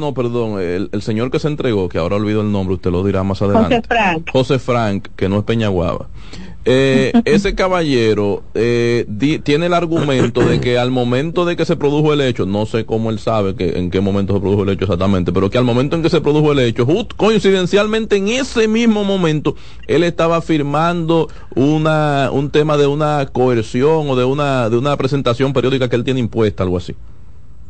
No, perdón, el, el, señor que se entregó, que ahora olvido el nombre, usted lo dirá más adelante. José Frank. José Frank, que no es Peñaguaba. Eh, ese caballero eh, di, tiene el argumento de que al momento de que se produjo el hecho, no sé cómo él sabe que en qué momento se produjo el hecho exactamente, pero que al momento en que se produjo el hecho, just, coincidencialmente en ese mismo momento, él estaba firmando una, un tema de una coerción o de una, de una presentación periódica que él tiene impuesta, algo así.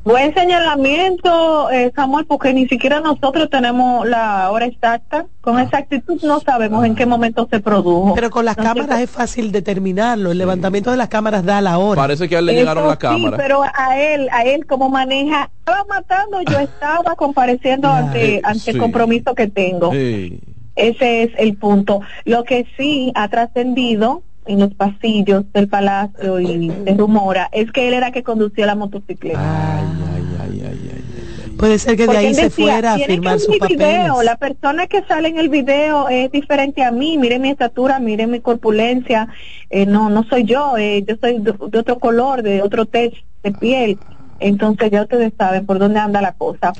Buen señalamiento, eh, Samuel, porque ni siquiera nosotros tenemos la hora exacta. Con Ah. exactitud no sabemos en qué momento se produjo. Pero con las No cámaras sé- es fácil determinarlo. El levantamiento de las cámaras da la hora. Parece que a él le Eso llegaron las sí, cámaras. pero a él, a él como maneja, estaba matando, yo estaba compareciendo ante, Eh, ante el compromiso que tengo. Sí. Ese es el punto. Lo que sí ha trascendido en los pasillos del palacio y se rumora es que él era que conducía la motocicleta. Ay, ay, ay, ay, ay, ay, ay. Puede ser que de Porque ahí él se decía, fuera a "Tiene firmar papeles. video, la persona que sale en el video es diferente a mí, mire mi estatura, mire mi corpulencia, eh, no, no soy yo, eh, yo soy de, de otro color, de otro test de piel. Entonces ya ustedes saben por dónde anda la cosa.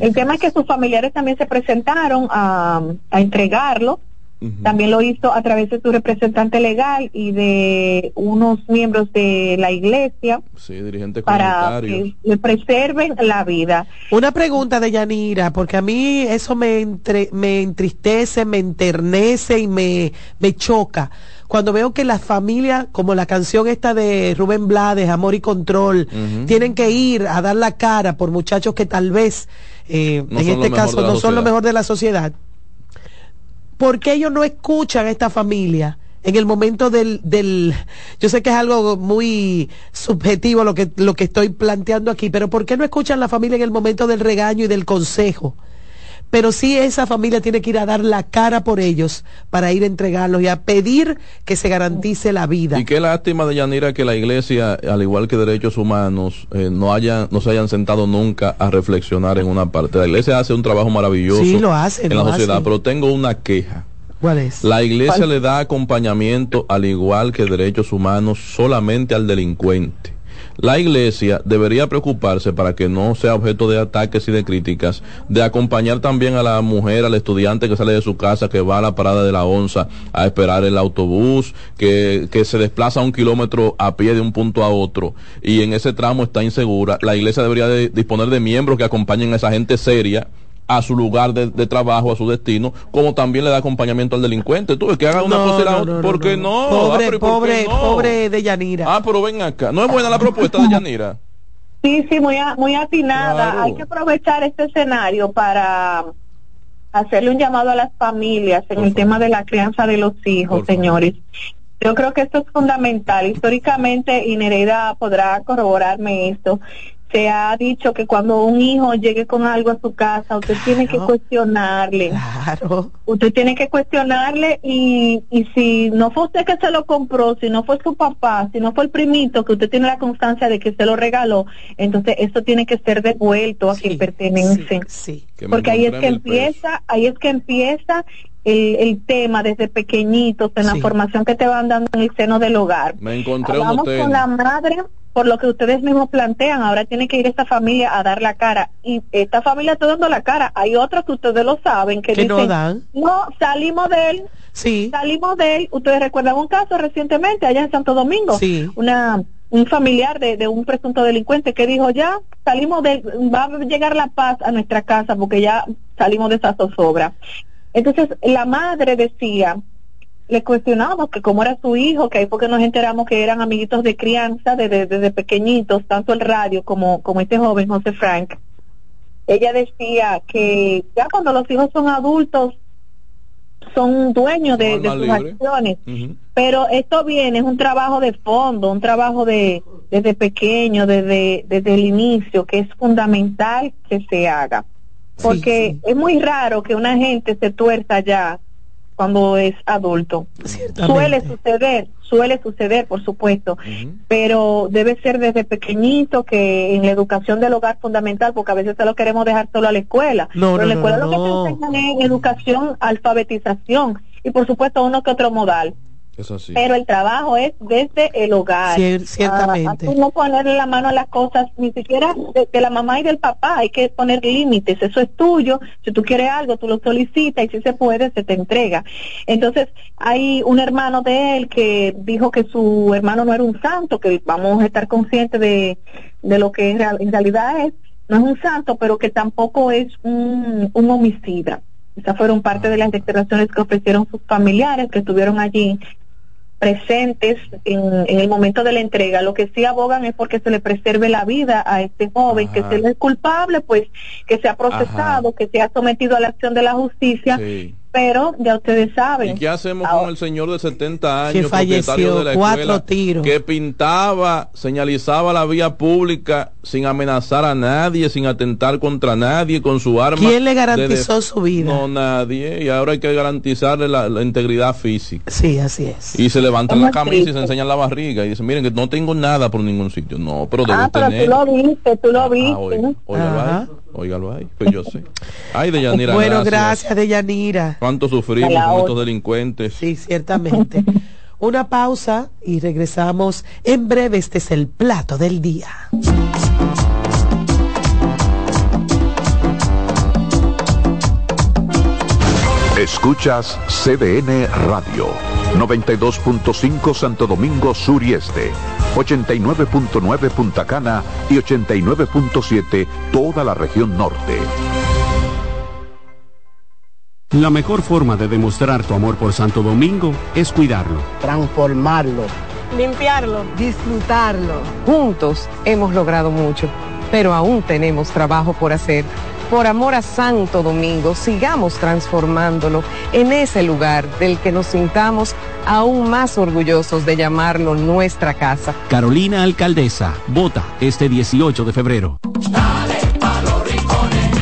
El tema es que sus familiares también se presentaron a, a entregarlo. También lo hizo a través de su representante legal y de unos miembros de la iglesia Sí, dirigentes para que le preserven la vida. Una pregunta de Yanira, porque a mí eso me, entre- me entristece, me enternece y me, me choca. Cuando veo que las familias, como la canción esta de Rubén Blades, Amor y Control, tienen que ir a dar la cara por muchachos que tal vez, eh, No en este caso, no son lo mejor de la sociedad. ¿Por qué ellos no escuchan a esta familia? En el momento del, del, yo sé que es algo muy subjetivo lo que, lo que estoy planteando aquí, pero ¿por qué no escuchan la familia en el momento del regaño y del consejo? Pero sí esa familia tiene que ir a dar la cara por ellos para ir a entregarlos y a pedir que se garantice la vida. Y qué lástima de Yanira que la iglesia, al igual que derechos humanos, eh, no hayan, no se hayan sentado nunca a reflexionar en una parte. La iglesia hace un trabajo maravilloso Sí, lo hace, en lo la sociedad, hace. pero tengo una queja. ¿Cuál es? La iglesia ¿Cuál? le da acompañamiento, al igual que derechos humanos, solamente al delincuente. La iglesia debería preocuparse para que no sea objeto de ataques y de críticas, de acompañar también a la mujer, al estudiante que sale de su casa, que va a la parada de la onza a esperar el autobús, que, que se desplaza un kilómetro a pie de un punto a otro y en ese tramo está insegura. La iglesia debería de disponer de miembros que acompañen a esa gente seria a su lugar de, de trabajo, a su destino, como también le da acompañamiento al delincuente. Tú ves que haga una No, cosa y la no, ¿Por qué no, no? no. Pobre, Ah, ¿y por qué pobre, no? pobre de Yanira. Ah, pero ven acá. ¿No es buena la propuesta de Yanira? Sí, sí, muy, a- muy atinada. Claro. Hay que aprovechar este escenario para hacerle un llamado a las familias en Por el favor. tema de la crianza de los hijos, Por favor. señores. Yo creo que esto es fundamental. Históricamente, y Nereida podrá corroborarme esto, se ha dicho que cuando un hijo llegue con algo a su casa, usted tiene que cuestionarle. Claro. Usted tiene que cuestionarle y, y si no fue usted que se lo compró, si no fue su papá, si no fue el primito que usted tiene la constancia de que se lo regaló, entonces esto tiene que ser devuelto a Sí, quien pertenece. Sí, Porque ahí es que empieza, ahí es que empieza el, el tema desde pequeñitos en la formación que te van dando en el seno del hogar. Me encontré tenis. con la madre por lo que ustedes mismos plantean, ahora tiene que ir esta familia a dar la cara y esta familia está dando la cara. Hay otros que ustedes lo saben que, Que no dicen, dan. no, salimos de él, Sí. salimos de él. Ustedes recuerdan un caso recientemente allá en Santo Domingo, Sí. una un familiar de, de un presunto delincuente que dijo ya salimos de va a llegar la paz a nuestra casa porque ya salimos de esa zozobra. Entonces la madre decía le cuestionábamos que cómo era su hijo, que ahí porque nos enteramos que eran amiguitos de crianza desde, desde pequeñitos, tanto el radio como, como este joven José Frank. Ella decía que ya cuando los hijos son adultos son dueños de, sus acciones. Pero esto viene, es un trabajo de fondo, un trabajo de desde pequeño, desde, desde el inicio, que es fundamental que se haga. Sí, Porque sí. es muy raro que una gente se tuerza ya cuando es adulto. Suele suceder, suele suceder, por supuesto, pero debe ser desde pequeñito que en la educación del hogar fundamental, porque a veces se lo queremos dejar solo a la escuela. No, pero la escuela no, lo que te enseñan es educación, alfabetización y por supuesto uno que otro modal. Pero el trabajo es desde el hogar. ciertamente. Ah, no ponerle la mano a las cosas, ni siquiera de, la mamá y del papá. Hay que poner límites. Eso es tuyo. Si tú quieres algo, tú lo solicitas y si se puede, se te entrega. Entonces, hay un hermano de él que dijo que su hermano no era un santo, que vamos a estar conscientes de, de lo que en realidad es. No es un santo, pero que tampoco es un, un homicida. Esas fueron parte de las declaraciones que ofrecieron sus familiares que estuvieron allí presentes en, el momento de la entrega. Lo que sí abogan es porque se le preserve la vida a este joven, que si él es culpable, pues que sea procesado, que sea sometido a la acción de la justicia pero ya ustedes saben. ¿Y qué hacemos con el señor de 70 años, que falleció, de la cuatro tiros, que pintaba, señalizaba la vía pública sin amenazar a nadie, sin atentar contra nadie con su arma? ¿Quién le garantizó su vida? No, nadie. Y ahora hay que garantizarle la, integridad física. Sí, así es. Y se levantan la camisa y se enseñan la barriga y dicen, miren que no tengo nada por ningún sitio. No, pero debo ah, pero tú lo viste, tú lo viste. Óigalo ahí, pues yo sé. Ay, Deyanira. Bueno, gracias, Deyanira. ¿Cuánto sufrimos con estos delincuentes? Sí, ciertamente. Una pausa y regresamos en breve. Este es el plato del día. Escuchas CDN Radio, 92.5 Santo Domingo Sur y Este 89.9 Punta Cana y 89.7 toda la región norte. La mejor forma de demostrar tu amor por Santo Domingo es cuidarlo, transformarlo, limpiarlo, disfrutarlo. Juntos hemos logrado mucho, pero aún tenemos trabajo por hacer por amor a Santo Domingo, sigamos transformándolo en ese lugar del que nos sintamos aún más orgullosos de llamarlo nuestra casa. Carolina Alcaldesa, vota este 18 de febrero.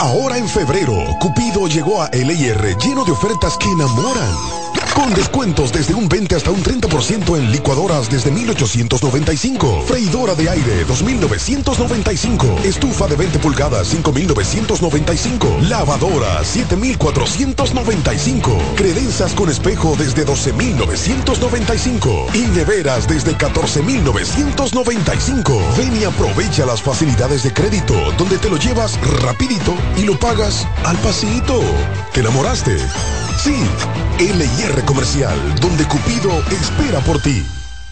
Ahora en febrero, Cupido llegó a LIR lleno de ofertas que enamoran. Con descuentos desde un 20 hasta un 30% en licuadoras desde 1895. Freidora de aire 2995. Estufa de 20 pulgadas 5995. Lavadora 7495. Credenzas con espejo desde 12995. Y neveras desde 14995. Ven y aprovecha las facilidades de crédito donde te lo llevas rapidito y lo pagas al pasito. ¿Te enamoraste? Sí, LIR Comercial, donde Cupido espera por ti.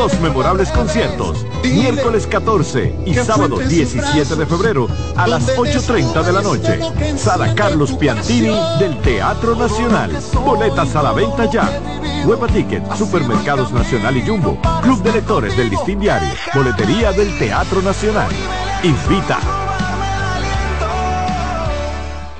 dos memorables conciertos, miércoles 14 y sábado 17 de febrero a las 8.30 de la noche. Sala Carlos Piantini del Teatro Nacional. Boletas a la venta ya. Hueva Ticket, Supermercados Nacional y Jumbo, Club de Lectores del Listín Diario, Boletería del Teatro Nacional. Invita.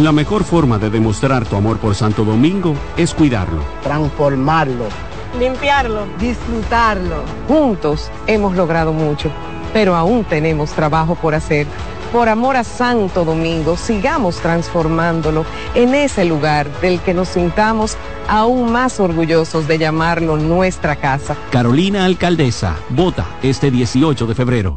La mejor forma de demostrar tu amor por Santo Domingo es cuidarlo, transformarlo, limpiarlo, disfrutarlo. Juntos hemos logrado mucho, pero aún tenemos trabajo por hacer. Por amor a Santo Domingo, sigamos transformándolo en ese lugar del que nos sintamos aún más orgullosos de llamarlo nuestra casa. Carolina Alcaldesa, vota este 18 de febrero.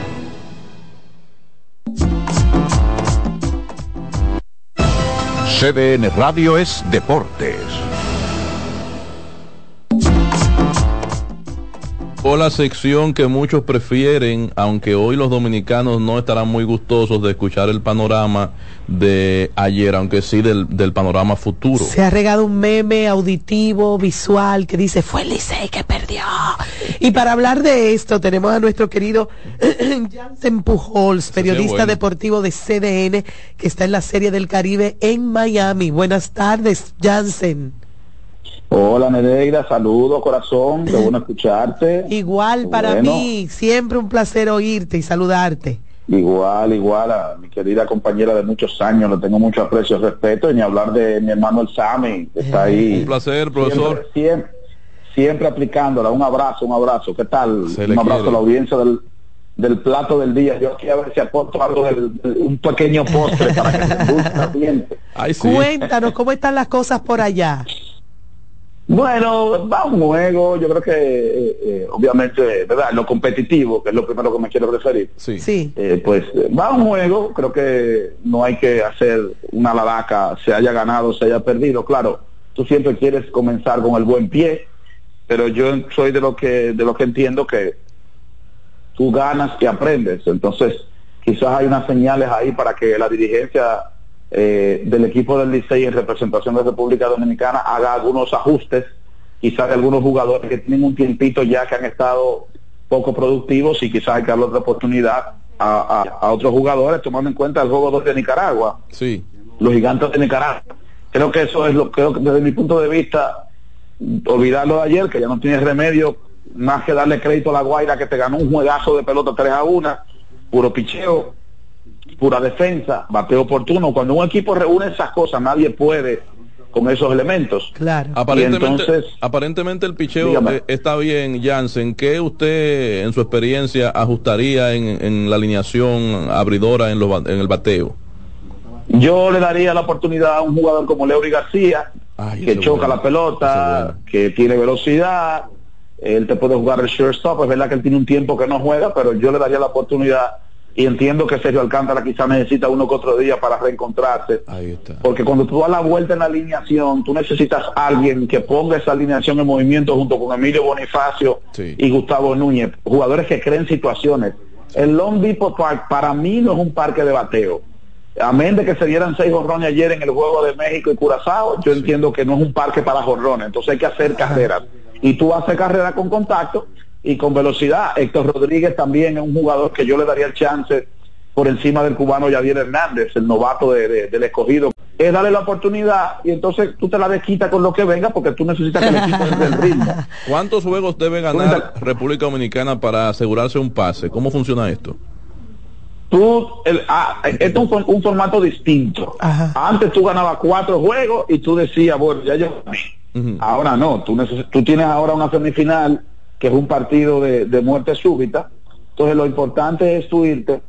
CDN Radio es Deportes. O la sección que muchos prefieren, aunque hoy los dominicanos no estarán muy gustosos de escuchar el panorama de ayer, aunque sí del, del panorama futuro. Se ha regado un meme auditivo, visual, que dice, fue el Licey que perdió. Y para hablar de esto, tenemos a nuestro querido Jansen Pujols, periodista bueno. deportivo de CDN, que está en la Serie del Caribe en Miami. Buenas tardes, Jansen. Hola Nereida, saludos corazón, qué bueno escucharte. Igual para bueno. mí, siempre un placer oírte y saludarte. Igual, igual a mi querida compañera de muchos años, le tengo mucho aprecio y respeto, y ni hablar de mi hermano el Sami, que está ahí. Un placer, profesor. Siempre, siempre, siempre aplicándola, un abrazo, un abrazo, ¿qué tal? un abrazo quiere. a la audiencia del, del plato del día. Yo aquí a ver si aporto algo del, del un pequeño postre para que se sí. Cuéntanos, ¿cómo están las cosas por allá? Bueno, va un juego, yo creo que eh, eh, obviamente, ¿verdad? Lo competitivo, que es lo primero que me quiero referir. Sí. sí. Eh, pues va un juego, creo que no hay que hacer una ladaca, se haya ganado, se haya perdido. Claro, tú siempre quieres comenzar con el buen pie, pero yo soy de lo que, de lo que entiendo que tú ganas y aprendes. Entonces, quizás hay unas señales ahí para que la dirigencia eh, del equipo del Licey en representación de República Dominicana haga algunos ajustes, quizás de algunos jugadores que tienen un tiempito ya que han estado poco productivos y quizás hay que darle otra oportunidad a, a, a otros jugadores tomando en cuenta el juego 2 de Nicaragua, sí. los gigantes de Nicaragua. Creo que eso es lo que desde mi punto de vista, olvidarlo de ayer, que ya no tiene remedio más que darle crédito a la Guaira que te ganó un juegazo de pelota 3 a 1, puro picheo, pura defensa, bateo oportuno. Cuando un equipo reúne esas cosas, nadie puede con esos elementos. Claro. Aparentemente, entonces, aparentemente el picheo dígame. está bien, Jansen. ¿Qué usted, en su experiencia, ajustaría en, en la alineación abridora en, los, en el bateo? Yo le daría la oportunidad a un jugador como Leury García, Ay, que choca bueno. la pelota, bueno. que tiene velocidad. Él te puede jugar el shortstop. Es verdad que él tiene un tiempo que no juega, pero yo le daría la oportunidad y entiendo que Sergio Alcántara quizás necesita uno que otro día para reencontrarse. Porque cuando tú das la vuelta en la alineación, tú necesitas a alguien que ponga esa alineación en movimiento junto con Emilio Bonifacio sí. y Gustavo Núñez, jugadores que creen situaciones. El Long Depot Park para mí no es un parque de bateo. Amén de que se dieran seis jorrones ayer en el juego de México y Curazao, yo sí. entiendo que no es un parque para jorrones, entonces hay que hacer carreras. Y tú haces carreras con contacto y con velocidad. Héctor Rodríguez también es un jugador que yo le daría el chance por encima del cubano Javier Hernández, el novato de, de, del escogido. Es darle la oportunidad y entonces tú te la desquitas con lo que venga porque tú necesitas que el equipo el ritmo. ¿Cuántos juegos debe ganar República Dominicana para asegurarse un pase? ¿Cómo funciona esto? Tú, el, ah, esto es un, un formato distinto. Ajá. Antes tú ganabas cuatro juegos y tú decías, bueno, ya yo gané. Uh -huh. Ahora no, tú, tú tienes ahora una semifinal que es un partido de, de muerte súbita. Entonces lo importante es tú irte,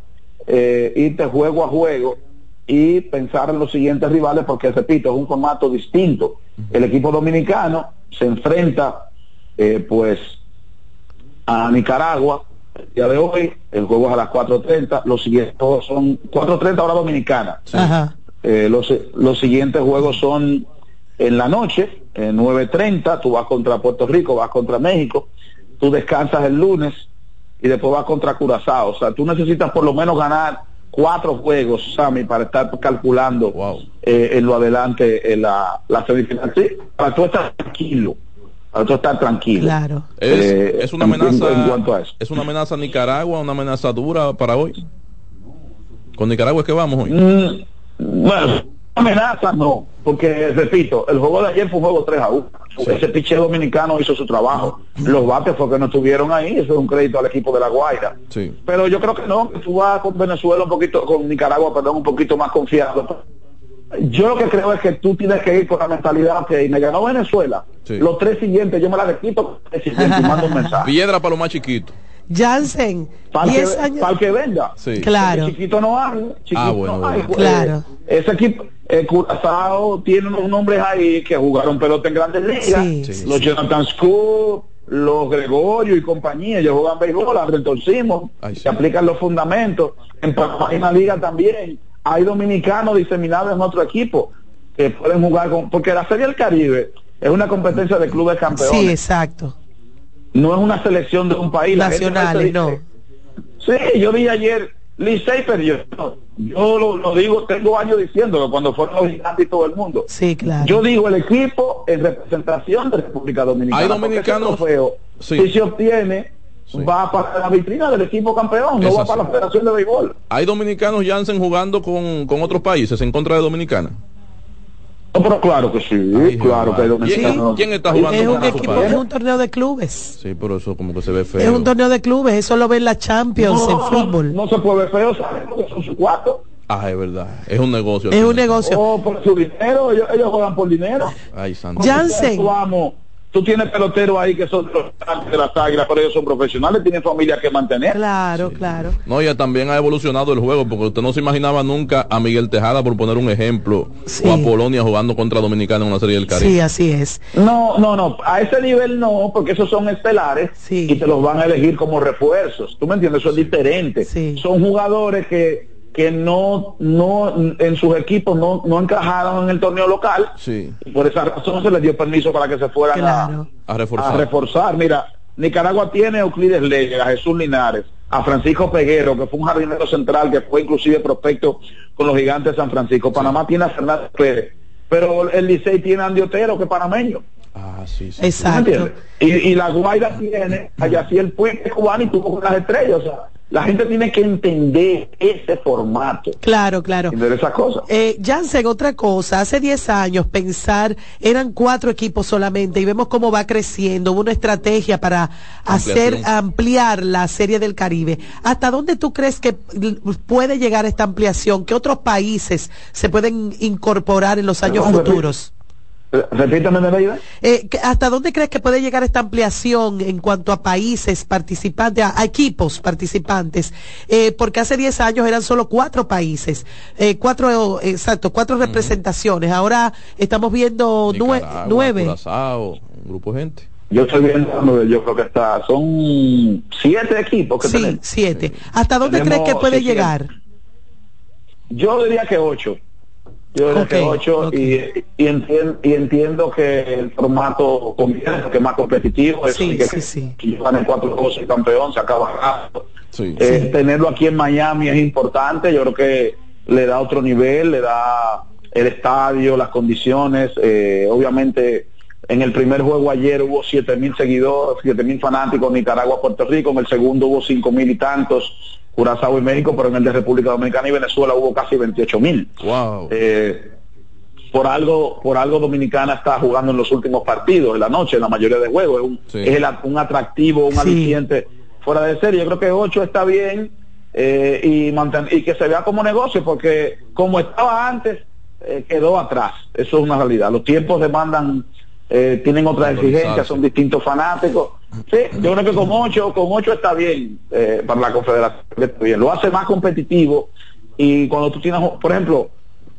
eh, irte juego a juego y pensar en los siguientes rivales porque, repito, es un formato distinto. El equipo dominicano se enfrenta, eh, pues, a Nicaragua el día de hoy, el juego es a las 4.30, los siguientes juegos son 4.30 hora dominicana. Ajá. Eh, los, los siguientes juegos son en la noche, en 9.30, tú vas contra Puerto Rico, vas contra México, tú descansas el lunes y después vas contra Curazao. O sea, tú necesitas por lo menos ganar cuatro juegos, Sammy, para estar calculando eh, en lo adelante en la, la semifinal. Sí, para tú estar tranquilo, para tú estar tranquilo. Claro. Es, Eh, es una en- amenaza. en cuanto a eso. Es una amenaza a Nicaragua, una amenaza dura para hoy. Con Nicaragua es que vamos hoy. Mm, bueno, amenaza no, porque repito, el juego de ayer fue un juego 3 a 1. Ese piche dominicano hizo su trabajo. Los bates fue que no estuvieron ahí, eso es un crédito al equipo de la Guaira. Sí. Pero yo creo que no, que tú vas con Venezuela un poquito, con Nicaragua, perdón, un poquito más confiado. Yo lo que creo es que tú tienes que ir con la mentalidad que me ganó Venezuela. Sí. Los tres siguientes yo me la y mando un mensaje. Piedra para los más chiquitos. Jansen, Para que, 10 años. para que venga. Sí. Claro. Porque chiquito no hay, chiquito Ah, bueno, no hay. bueno. Claro. Eh, ese equipo, eh, Curazao tiene unos nombres ahí que jugaron pelota en grandes ligas. Sí, Sí, los Jonathan Scoop, los Gregorio y compañía, ellos juegan béisbol, retorcimos, se aplican los fundamentos. En Panamá hay una liga también. Hay dominicanos diseminados en otro equipo que pueden jugar con, porque la Serie del Caribe es una competencia de clubes campeones Sí, exacto. No es una selección de un país. Nacionales, dice, Sí, yo vi ayer Licey perdió. No, Yo lo, lo digo, tengo años diciéndolo cuando fueron los gigantes y todo el mundo. Sí, claro. Yo digo el equipo en representación de República Dominicana. Hay dominicanos- trofeo, Sí. si se obtiene, Sí. va para la vitrina del equipo campeón, no Es va así. para la Federación de Béisbol. Hay dominicanos Jansen jugando con, con otros países en contra de Dominicana. No, pero claro que sí, Ay, claro que hay ¿Quién- dominicanos. quién está jugando Es un, equipo, es un torneo de clubes. Sí, pero eso como que se ve feo. Es un torneo de clubes, eso lo ven la Champions en No, fútbol. No se puede ver feo, sabemos que son sus cuatro. Ah, es verdad. Es un negocio. Es un negocio. Oh, por su dinero, ellos, ellos juegan por dinero. Ay, santo. Jansen. Vamos, tú tienes peloteros ahí que son de los grandes de las águilas, pero ellos son profesionales, tienen familia que mantener. Claro, claro. No, ya también ha evolucionado el juego, porque usted no se imaginaba nunca a Miguel Tejada, por poner un ejemplo, Sí. o a Polonia jugando contra Dominicana en una serie del Caribe. Sí, así es. No, no, no, a ese nivel no, porque esos son estelares Sí. y te los van a elegir como refuerzos. ¿Tú me entiendes? Eso es diferente. Sí. Son jugadores que, que no, no, en sus equipos no, no encajaron en el torneo local Sí, y por esa razón se les dio permiso para que se fueran Claro. a a, reforzar. a reforzar. Mira, Nicaragua tiene a Euclides Lega, a Jesús Linares, a Francisco Peguero, que fue un jardinero central, que fue inclusive prospecto con los gigantes de San Francisco. Panamá tiene a Fernández Pérez, pero el Licey tiene a Andy Otero, que es panameño. Ah, sí, sí. ¿Me Exacto. Y, y la Guaira tiene a Yaciel es cubano y tuvo con las estrellas. O sea, la gente tiene que entender ese formato. Claro, claro. Entender esas cosas. Eh, Jansen, otra cosa, hace 10 años pensar, eran cuatro equipos solamente y vemos cómo va creciendo, hubo una estrategia para hacer, ampliar la serie del Caribe. ¿Hasta dónde tú crees que puede llegar esta ampliación? ¿Qué otros países se pueden incorporar en los años futuros? Repítame, Nereida. Eh, ¿qué- ¿Hasta dónde crees que puede llegar esta ampliación en cuanto a países participantes, a, a equipos participantes? Eh, porque hace 10 años eran solo cuatro países, eh, cuatro, eh, exacto, cuatro representaciones. Ahora estamos viendo nue- nueve. Curazao, un grupo de gente. Yo estoy viendo, yo creo que está, son siete equipos que Sí, tenemos. siete. ¿Hasta dónde Tenemos crees que puede llegar? Yo diría que ocho. Yo diría que Ok, ocho ok. y, y, entien- y entiendo que el formato conviene, que es más competitivo, es Sí, que, sí, sí. que ganen cuatro cosas el campeón, se acaba rápido. Sí. Eh, Tenerlo aquí en Miami es importante, yo creo que le da otro nivel, le da el estadio, las condiciones, eh, obviamente en el primer juego ayer hubo siete mil seguidores, siete mil fanáticos Nicaragua, Puerto Rico, en el segundo hubo cinco mil y tantos Curazao y México, pero en el de República Dominicana y Venezuela hubo casi 28 mil. Wow. Eh, por algo, por algo Dominicana está jugando en los últimos partidos, en la noche, en la mayoría de juegos, es un, Sí. es el- un atractivo, un Sí. aliciente fuera de serie. Yo creo que 8 está bien eh, y, manten- y que se vea como negocio, porque como estaba antes, eh, quedó atrás. Eso es una realidad. Los tiempos demandan, eh, tienen otras exigencias, son distintos fanáticos. Sí, yo creo que con 8, con ocho está bien eh, para la confederación. está bien. Lo hace más competitivo Y cuando tú tienes, por ejemplo,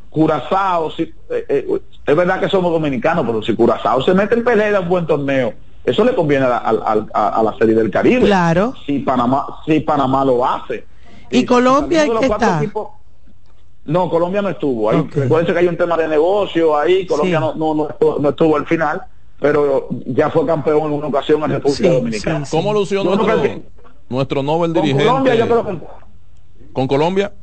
Curazao, si, eh, eh, es verdad que somos dominicanos, pero si Curazao se mete en pelea en un buen torneo, eso le conviene a, a- a- a la serie del Caribe. Claro. Si Panamá, si Panamá lo hace. ¿Y Colombia está? equipos- no, Colombia no estuvo. Ahí, Ok. Recuerden que hay un tema de negocio ahí. Colombia Sí. no, no, no, estuvo, no estuvo al final, pero ya fue campeón en una ocasión en República Dominicana. ¿Cómo lució Yo nuestro, que- nuestro Nobel Con dirigente? Colombia yo creo que ¿Con Colombia?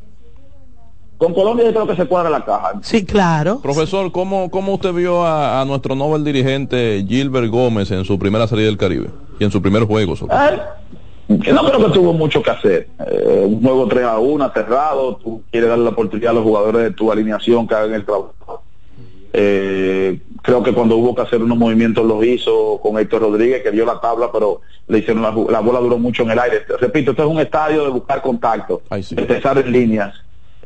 con Colombia yo creo que se cuadra la caja. Sí, claro. Profesor, ¿cómo, cómo usted vio a, a nuestro Nobel dirigente Gilbert Gómez en su primera serie del Caribe? Y en su primer juego. sobre todo? Eh, yo no creo que tuvo mucho que hacer. Eh, un juego 3 a 1, cerrado. Tú quieres darle la oportunidad a los jugadores de tu alineación que hagan el trabajo. Eh, creo que cuando hubo que hacer unos movimientos los hizo con Héctor Rodríguez, que dio la tabla, pero le hicieron la, bola duró mucho en el aire. Repito, esto es un estadio de buscar contacto, de empezar en líneas.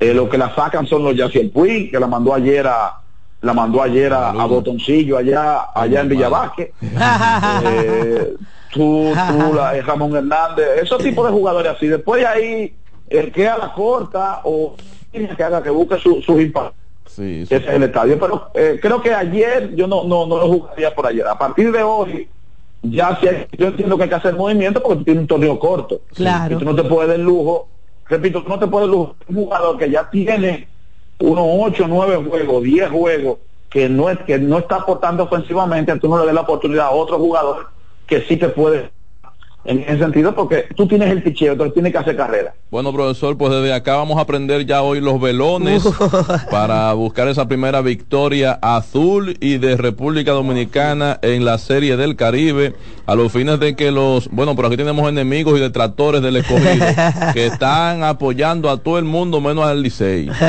Eh, lo que la sacan son los Yaciel Puig, que la mandó ayer a la mandó ayer a, a Botoncillo allá allá en Villavasque. Eh, tú, tú, la, eh, Ramón Hernández, esos tipos de jugadores así. Después de ahí, el que a la corta o que haga que busque su- sus impactos. Sí, Ese es el estadio. Pero eh, creo que ayer yo no, no, no lo jugaría por ayer. A partir de hoy, ya si hay- yo entiendo que hay que hacer movimiento porque tú tienes un torneo corto. Claro. Y tú no te puedes dar el lujo, repito, tú no te puedes lujo un jugador que ya tiene unos 8, 9 juegos, 10 juegos, que no es que no está aportando ofensivamente, tú no le das la oportunidad a otro jugador que sí te puede en ese sentido porque tú tienes el picheo, entonces tienes que hacer carrera. Bueno, profesor, pues desde acá vamos a aprender ya hoy los velones para buscar esa primera victoria azul y de República Dominicana en la Serie del Caribe, a los fines de que los, bueno, por aquí tenemos enemigos y detractores del escogido que están apoyando a todo el mundo menos al Licey.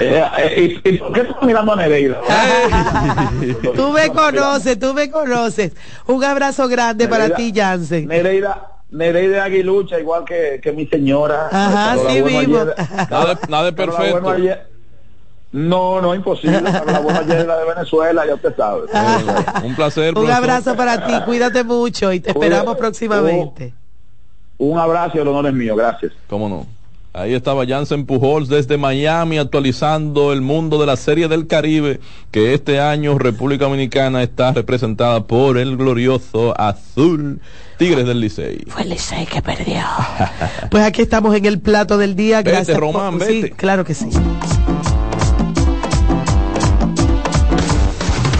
Eh, eh, ¿y, y por qué estás mirando a Nereida? Tú me conoces, tú me conoces. Un abrazo grande para ti, Jansen. Nereida, Nereida Aguilucha, igual que, que mi señora. Ajá, sí ayer- Nada, de- nada perfecto. buena ayer- No, no, imposible. La buena ayer la de Venezuela, ya usted sabe. Un placer, Un abrazo para ti, cuídate mucho y te esperamos próximamente. Un abrazo y el honor es mío, gracias. ¿Cómo no? Ahí estaba Jansen Pujols desde Miami actualizando el mundo de la Serie del Caribe, que este año República Dominicana está representada por el glorioso azul Tigres del Licey. Fue el Licey que perdió. Pues aquí estamos en el plato del día. Vete, Gracias. Román, sí, claro que sí.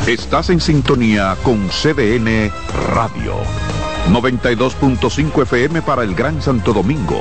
Estás en sintonía con CDN Radio. 92.5 FM para el Gran Santo Domingo,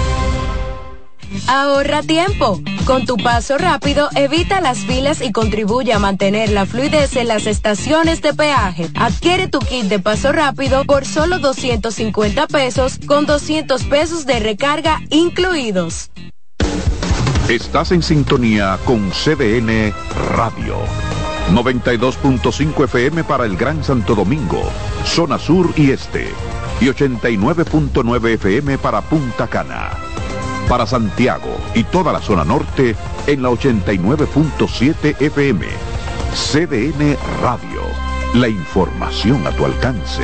Ahorra tiempo. Con tu paso rápido, evita las filas y contribuye a mantener la fluidez en las estaciones de peaje. Adquiere tu kit de paso rápido por solo 250 pesos con 200 pesos de recarga incluidos. Estás en sintonía con CDN Radio. 92.5 FM para el Gran Santo Domingo, zona sur y este. Y 89.9 FM para Punta Cana. Para Santiago y toda la zona norte en la 89.7 FM. CDN Radio. La información a tu alcance.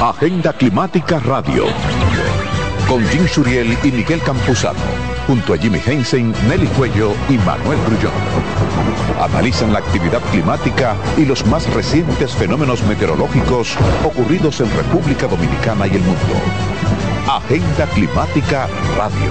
Agenda Climática Radio. Con Jim Suriel y Miguel Campuzano. Junto a Jimmy Hensen, Nelly Cuello y Manuel Grullón. Analizan la actividad climática y los más recientes fenómenos meteorológicos ocurridos en República Dominicana y el mundo. Agenda Climática Radio.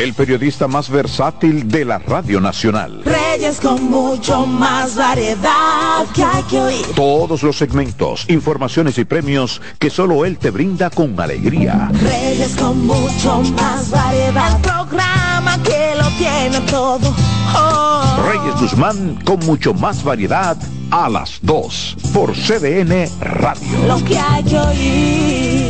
El periodista más versátil de la Radio Nacional. Reyes con mucho más variedad que hay que oír. Todos los segmentos, informaciones y premios que solo él te brinda con alegría. Reyes con mucho más variedad. El programa que lo tiene todo. Oh. Reyes Guzmán con mucho más variedad a las 2 por CDN Radio. Lo que hay que oír.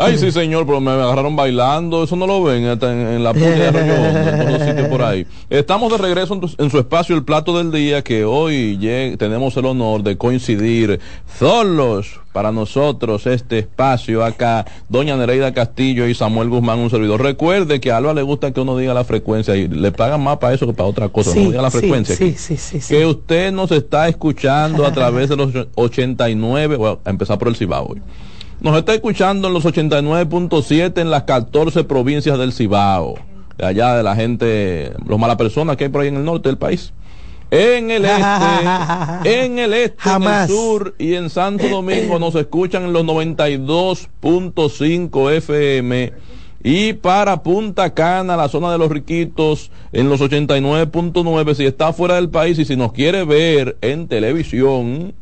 Ay, sí, señor, pero me agarraron bailando. Eso no lo ven hasta en, en la punta de Arroyo en sitios por ahí. Estamos de regreso en, tu- en su espacio El Plato del Día, que hoy tenemos el honor de coincidir solos para nosotros este espacio acá. Doña Nereida Castillo y Samuel Guzmán, un servidor. Recuerde que a Alba le gusta que uno diga la frecuencia y le pagan más para eso que para otra cosa. Sí, no diga la sí, frecuencia. sí. Que usted nos está escuchando a través de los 89, bueno, a empezar por el Cibao hoy. Nos está escuchando en los 89.7 en las 14 provincias del Cibao. De allá de la gente, los malas personas que hay por ahí en el norte del país. En el este, en el este, en el sur y en Santo Domingo nos escuchan en los 92.5 FM. Y para Punta Cana, la zona de los riquitos, en los 89.9. Si está fuera del país y si nos quiere ver en televisión,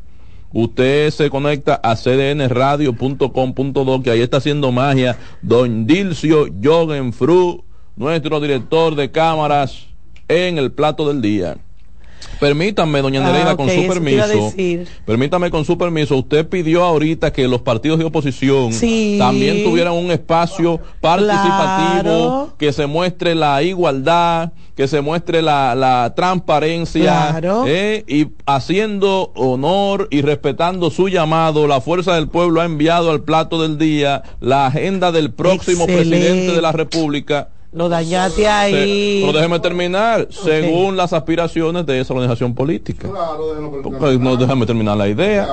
Usted se conecta a cdnradio.com.do, que ahí está haciendo magia Don Dilcio Jogenfru, nuestro director de cámaras en el plato del día. Permítame, doña Ah, Nereida, ok, con su permiso. Permítame con su permiso. Usted pidió ahorita que los partidos de oposición Sí. también tuvieran un espacio participativo, Claro. que se muestre la igualdad, que se muestre la, la transparencia, Claro. eh, y haciendo honor y respetando su llamado, la Fuerza del Pueblo ha enviado al plato del día la agenda del próximo Excelente. presidente de la República. Lo dañaste Se- ahí. pero déjeme terminar, según las aspiraciones de esa organización política. No déjame terminar la idea.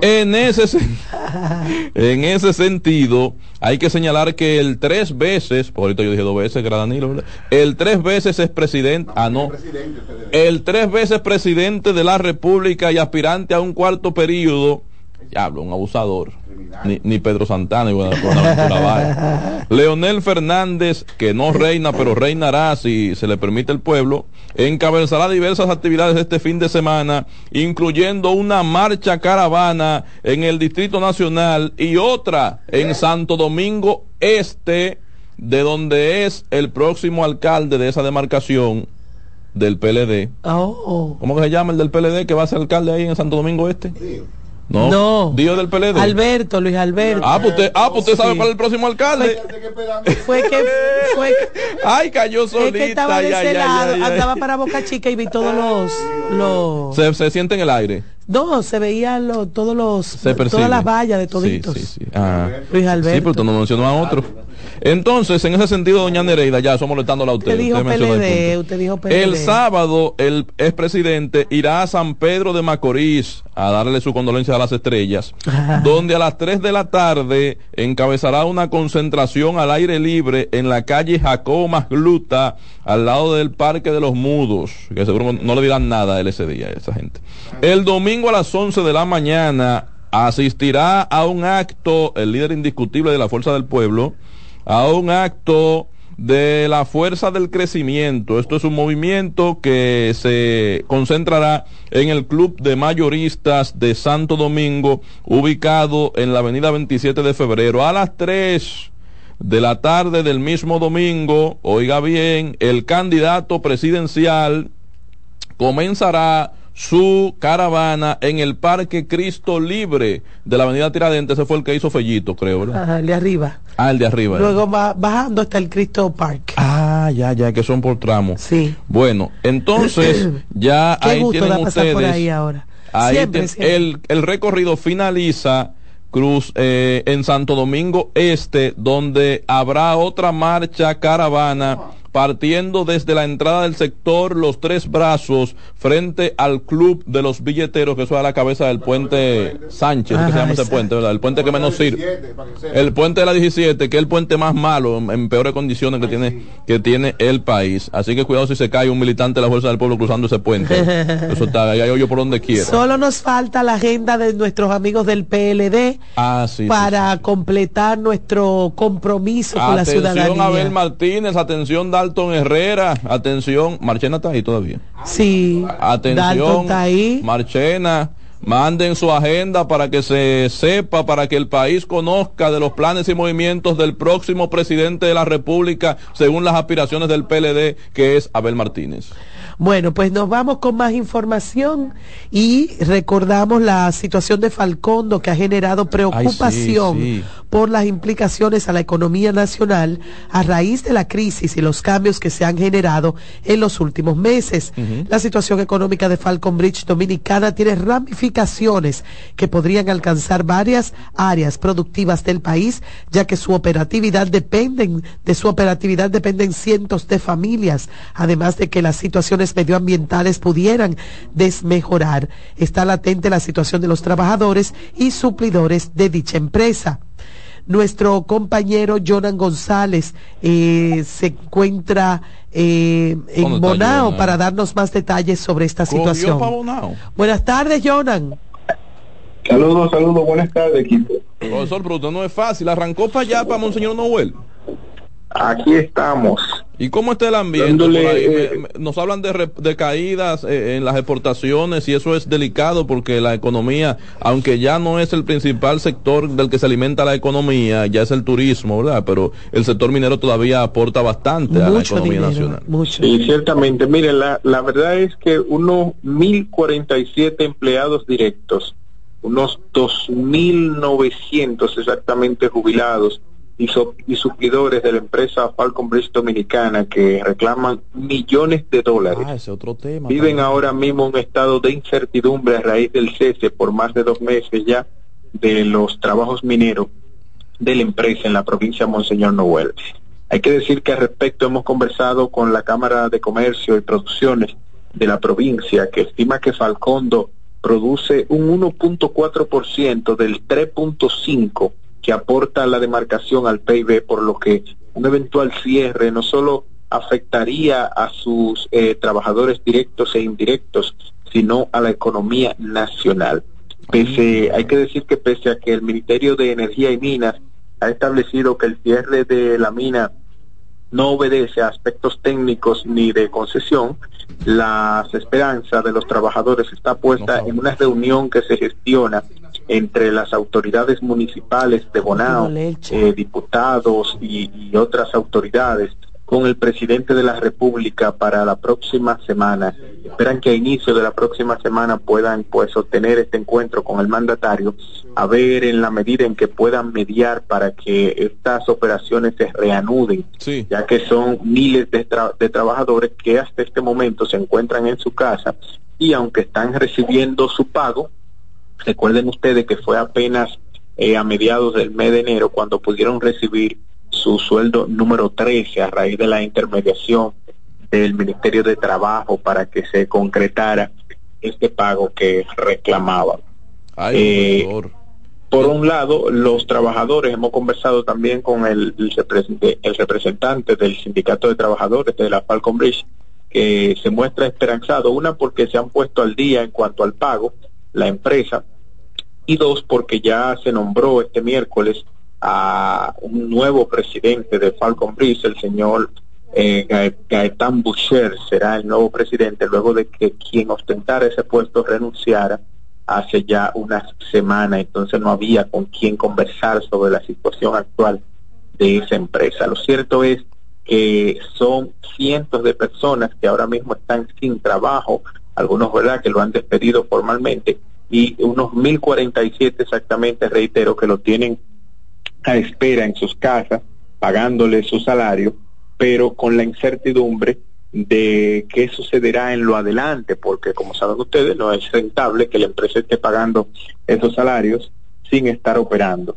En ese, en ese sentido, hay que señalar que el tres veces, por ahorita yo dije dos veces, el tres veces es presidente, ah no, el tres veces presidente de la República y aspirante a un cuarto periodo, diablo, un abusador, ni, ni Pedro Santana y Buenaventura Báez. Leonel Fernández, que no reina, pero reinará si se le permite el pueblo, encabezará diversas actividades este fin de semana, incluyendo una marcha caravana en el Distrito Nacional y otra en Santo Domingo Este, de donde es el próximo alcalde de esa demarcación del PLD. Oh. ¿Cómo que se llama el del PLD que va a ser alcalde ahí en Santo Domingo Este? No. No. Dios del PLD. Alberto, Luis Alberto. Ah, pues usted, ah, pues usted sabe Sí. cuál es el próximo alcalde. Fue que, fue Ay, cayó solita. es que estaba de ese lado, andaba para Boca Chica y vi todos los, los, Se, se siente en el aire. no, se veían los, todos los, Se todas las vallas de toditos. Sí, sí, sí. Ah. Luis Alberto. Sí, pero usted no mencionó a otro. Entonces, en ese sentido, doña Nereida, ya eso molestándola a usted. Usted dijo Usted el PLD, punto. usted dijo PLD. El sábado, el expresidente irá a San Pedro de Macorís a darle su condolencia a las estrellas, donde a las 3 de la tarde encabezará una concentración al aire libre en la calle Jacobo Masgluta, al lado del Parque de los Mudos, que seguro no le dirán nada a él ese día, a esa gente. El domingo a las 11 de la mañana asistirá a un acto, el líder indiscutible de la Fuerza del Pueblo, a un acto de la fuerza del crecimiento. Esto es un movimiento que se concentrará en el Club de Mayoristas de Santo Domingo, ubicado en la avenida 27 de febrero. A las 3 de la tarde del mismo domingo, oiga bien, el candidato presidencial comenzará su caravana en el Parque Cristo Libre de la Avenida Tiradentes. Ese fue el que hizo Fellito, creo, ¿verdad? Ajá, el de arriba. Ah, el de arriba. Luego va bajando hasta el Cristo Park. Ah, ya, ya, que son por tramos. Sí. Bueno, entonces ya Qué ahí gusto tienen pasar ustedes. por ahí ahora. ahí Siempre, siempre. El, el recorrido finaliza Cruz eh, en Santo Domingo Este, donde habrá otra marcha caravana partiendo desde la entrada del sector Los Tres Brazos frente al Club de los Billeteros, que eso es a la cabeza del puente Sánchez, que se llama ese puente, ¿verdad? El puente que menos sirve. El puente de la 17, que es el puente más malo, en, en peores condiciones que tiene, que tiene el país. Así que cuidado si se cae un militante de la Fuerza del Pueblo cruzando ese puente. Eso está, ahí hay hoyo por donde quiera. Solo nos falta la agenda de nuestros amigos del PLD Ah, sí, sí, para completar nuestro compromiso con la Atención ciudadanía. Abel Martínez, atención Dalton Herrera, atención, Marchena está ahí todavía. Sí. Atención, está ahí. Marchena, manden su agenda para que se sepa, para que el país conozca de los planes y movimientos del próximo presidente de la República, según las aspiraciones del PLD, que es Abel Martínez. Bueno, pues nos vamos con más información y recordamos la situación de Falcondo que ha generado preocupación sí. por las implicaciones a la economía nacional a raíz de la crisis y los cambios que se han generado en los últimos meses. La situación económica de Falcon Bridge Dominicana tiene ramificaciones que podrían alcanzar varias áreas productivas del país, ya que su operatividad dependen de su operatividad dependen cientos de familias, además de que las situaciones medioambientales pudieran desmejorar. Está latente la situación de los trabajadores y suplidores de dicha empresa. Nuestro compañero Jonan González eh, se encuentra eh, en ¿Dónde está Bonao Jonan? para darnos más detalles sobre esta situación. Buenas tardes, Jonan. Saludos, saludos, buenas tardes, equipo. Profesor, pero usted no es fácil. Arrancó para allá, para Monseñor Noel. Aquí estamos. ¿Y cómo está el ambiente Dándole, por ahí? eh, Me- me- nos hablan de, re- de caídas eh, en las exportaciones y eso es delicado porque la economía, aunque ya no es el principal sector del que se alimenta la economía, ya es el turismo, ¿verdad? Pero el sector minero todavía aporta bastante a la economía nacional. Sí, ciertamente. Mire, la, la verdad es que unos 1.047 empleados directos, unos 2.900 exactamente jubilados y, so- y suplidores de la empresa Falcon Bridge Dominicana que reclaman millones de dólares. Ah, ese otro tema. Viven ahora mismo un estado de incertidumbre a raíz del cese por más de dos meses ya de los trabajos mineros de la empresa en la provincia de Monseñor Noel. Hay que decir que al respecto hemos conversado con la Cámara de Comercio y Producciones de la provincia que estima que Falcondo produce un 1.4% del 3.5% que aporta la demarcación al PIB, por lo que un eventual cierre no solo afectaría a sus eh, trabajadores directos e indirectos, sino a la economía nacional. Pese, hay que decir que pese a que el Ministerio de Energía y Minas ha establecido que el cierre de la mina no obedece a aspectos técnicos ni de concesión, las esperanzas de los trabajadores está puesta en una reunión que se gestiona entre las autoridades municipales de Bonao, eh, diputados y, y otras autoridades con el presidente de la República para la próxima semana. Esperan que a inicio de la próxima semana puedan pues obtener este encuentro con el mandatario, a ver en la medida en que puedan mediar para que estas operaciones se reanuden, ya que son miles de, tra- de trabajadores que hasta este momento se encuentran en su casa y aunque están recibiendo su pago, recuerden ustedes que fue apenas eh, a mediados del mes de enero cuando pudieron recibir su sueldo número 13 a raíz de la intermediación del Ministerio de Trabajo para que se concretara este pago que reclamaban. Eh, por un lado, los trabajadores, hemos conversado también con el, el represent- el representante del Sindicato de Trabajadores de la Falcon Bridge, que se muestra esperanzado, una porque se han puesto al día en cuanto al pago, la empresa, y dos porque ya se nombró este miércoles a un nuevo presidente de Falcon Bridge, el señor eh, Boucher será el nuevo presidente luego de que quien ostentara ese puesto renunciara hace ya unas semanas, entonces no había con quién conversar sobre la situación actual de esa empresa. Lo cierto es que son cientos de personas que ahora mismo están sin trabajo, algunos verdad que lo han despedido formalmente y unos 1047 exactamente, reitero, que lo tienen a espera en sus casas, pagándole su salario, pero con la incertidumbre de qué sucederá en lo adelante, porque como saben ustedes, no es rentable que la empresa esté pagando esos salarios sin estar operando.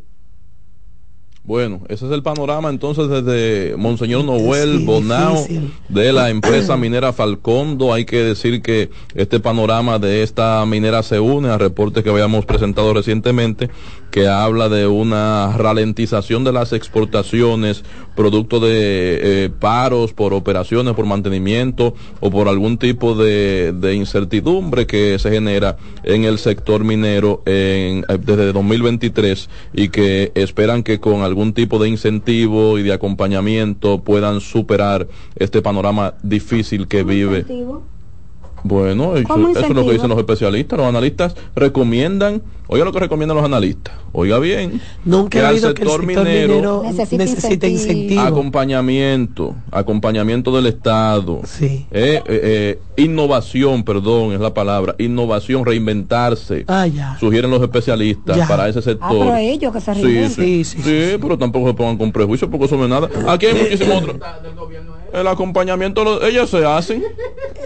Bueno, ese es el panorama entonces desde Monseñor Noel Sí, Bonao difícil. de la empresa minera Falcondo. Hay que decir que este panorama de esta minera se une a reportes que habíamos presentado recientemente que habla de una ralentización de las exportaciones producto de eh, paros por operaciones, por mantenimiento o por algún tipo de, de incertidumbre que se genera en el sector minero en, eh, desde 2023 y que esperan que con algún tipo de incentivo y de acompañamiento puedan superar este panorama difícil que vive. Bueno, eso, ¿Cómo eso es lo que dicen los especialistas. Los analistas recomiendan, oiga lo que recomiendan los analistas, oiga bien, Nunca he al que el sector minero Necesita necesita incentivo. incentivo. acompañamiento, acompañamiento del Estado, Sí. eh, eh, eh, innovación, perdón, es la palabra, innovación, reinventarse, Ah, ya. sugieren los especialistas Ya. para ese Ah, sector. pero ellos que se Sí, reinventen. sí, sí, pero tampoco se pongan con prejuicio porque eso no es nada. Aquí hay muchísimos otros. El acompañamiento, lo- ellos se hacen.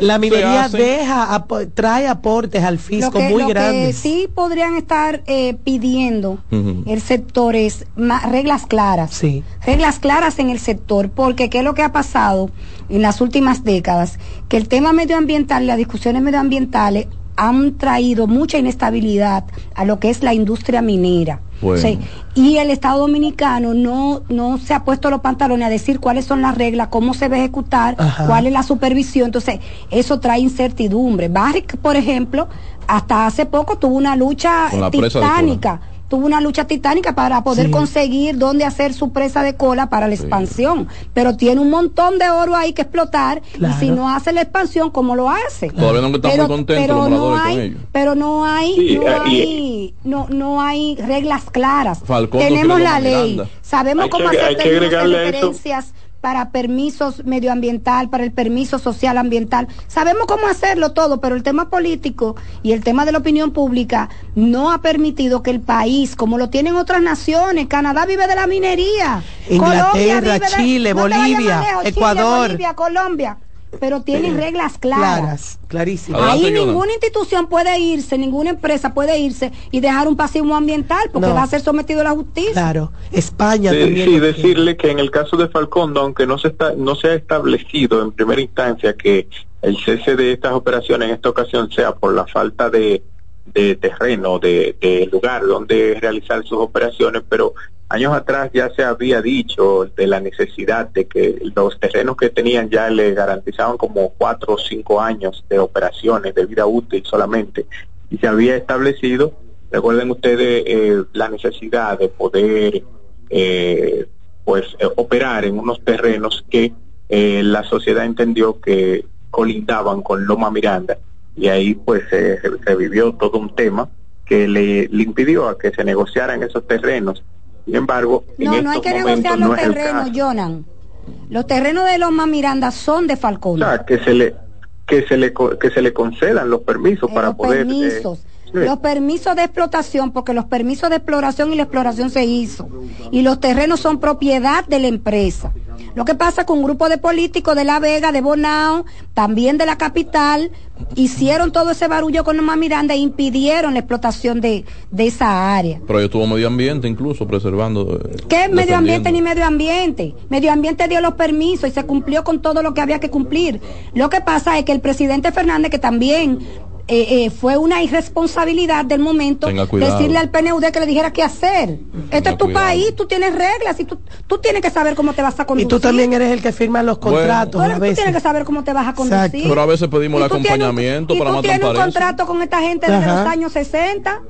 La minería hacen. deja, trae aportes al Lo fisco que, muy lo que grandes. sí podrían estar eh, pidiendo el sector es reglas claras. Sí. Reglas claras en el sector, porque ¿qué es lo que ha pasado en las últimas décadas? Que el tema medioambiental, las discusiones medioambientales han traído mucha inestabilidad a lo que es la industria minera. Bueno. Sí, y el Estado Dominicano no, no se ha puesto los pantalones a decir cuáles son las reglas, cómo se va a ejecutar, Ajá. cuál es la supervisión. Entonces, eso trae incertidumbre. Barrick, por ejemplo, hasta hace poco tuvo una lucha titánica. Tuvo una lucha titánica para poder Sí. conseguir dónde hacer su presa de cola para la expansión. Pero tiene un montón de oro ahí que explotar. Claro. Y si no hace la expansión, ¿cómo lo hace? No muy contentos los no hay, ellos. pero no hay, Sí, no eh, y- hay, no, no hay reglas claras. Falcón no Tenemos la ley, Miranda. sabemos Hay cómo que- hacer referencias para permisos medioambiental, para el permiso social ambiental. Sabemos cómo hacerlo todo, pero el tema político y el tema de la opinión pública no ha permitido que el país, como lo tienen otras naciones, Canadá vive de la minería, Inglaterra, Colombia vive de- Chile, no Bolivia, Chile, Ecuador. Bolivia, Colombia, pero tienen reglas claras. Claras, clarísimas. Ahí ninguna institución puede irse, ninguna empresa puede irse y dejar un pasivo ambiental porque No. va a ser sometido a la justicia. Claro, España Sí, también. sí, decirle que en el caso de Falcondo, aunque no se está, no se ha establecido en primera instancia que el cese de estas operaciones en esta ocasión sea por la falta de, de terreno, de, de lugar donde realizar sus operaciones, pero años atrás ya se había dicho de la necesidad de que los terrenos que tenían ya le garantizaban como cuatro o cinco años de operaciones de vida útil solamente y se había establecido recuerden ustedes eh, la necesidad de poder eh, pues eh, operar en unos terrenos que eh, la sociedad entendió que colindaban con Loma Miranda y ahí pues se revivió todo un tema que le, le impidió a que se negociaran esos terrenos. Sin embargo, en No, no hay estos que negociar no los terrenos. Jonan. Los terrenos de Loma Miranda son de Falcón. O sea, que se le que se le que se le concedan los permisos para los poder eh, permisos. Los permisos de explotación, porque los permisos de exploración y la exploración se hizo. Y los terrenos son propiedad de la empresa. Lo que pasa con un grupo de políticos de La Vega, de Bonao, también de la capital, hicieron todo ese barullo con Loma Miranda e impidieron la explotación de, de esa área. Pero yo estuvo medio ambiente incluso preservando. eh, ¿Qué es medio ambiente ni medio ambiente? Medio ambiente dio los permisos y se cumplió con todo lo que había que cumplir. Lo que pasa es que el presidente Fernández, que también eh, eh, fue una irresponsabilidad del momento, decirle al PNUD que le dijera qué hacer. Este es tu cuidado. país, tú tienes reglas y tú, tú tienes que saber cómo te vas a Y conducir. tú también eres el que firma los contratos Bueno, a tú tienes que saber cómo te vas a conducir. Pero a veces pedimos Y el acompañamiento y para tú más tienes un contrato con esta gente desde Ajá. los años 60.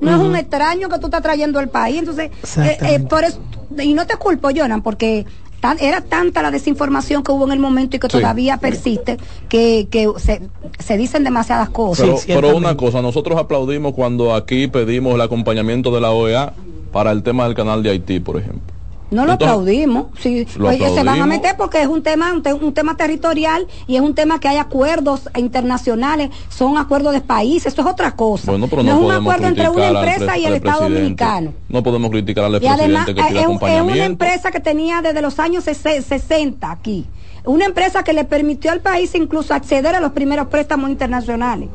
No es un extraño que tú estás trayendo al país. Entonces, eh, eh, por eso, y no te culpo, Jonan, porque tan- era tanta la desinformación que hubo en el momento y que Sí. todavía persiste que, que se, se dicen demasiadas cosas. Pero, pero una cosa, nosotros aplaudimos cuando aquí pedimos el acompañamiento de la OEA para el tema del canal de Haití, por ejemplo. No lo Entonces- aplaudimos. Sí, Lo oye, se van a meter porque es un tema, un, te- un tema territorial y es un tema que hay acuerdos internacionales, son acuerdos de países, esto es otra cosa. Bueno, pero no, no, es un acuerdo entre una empresa pre- y el Estado presidente. Dominicano. No podemos criticar al Y además presidente que pide es, es una empresa que tenía desde los años sese- 60 aquí. Una empresa que le permitió al país incluso acceder a los primeros préstamos internacionales.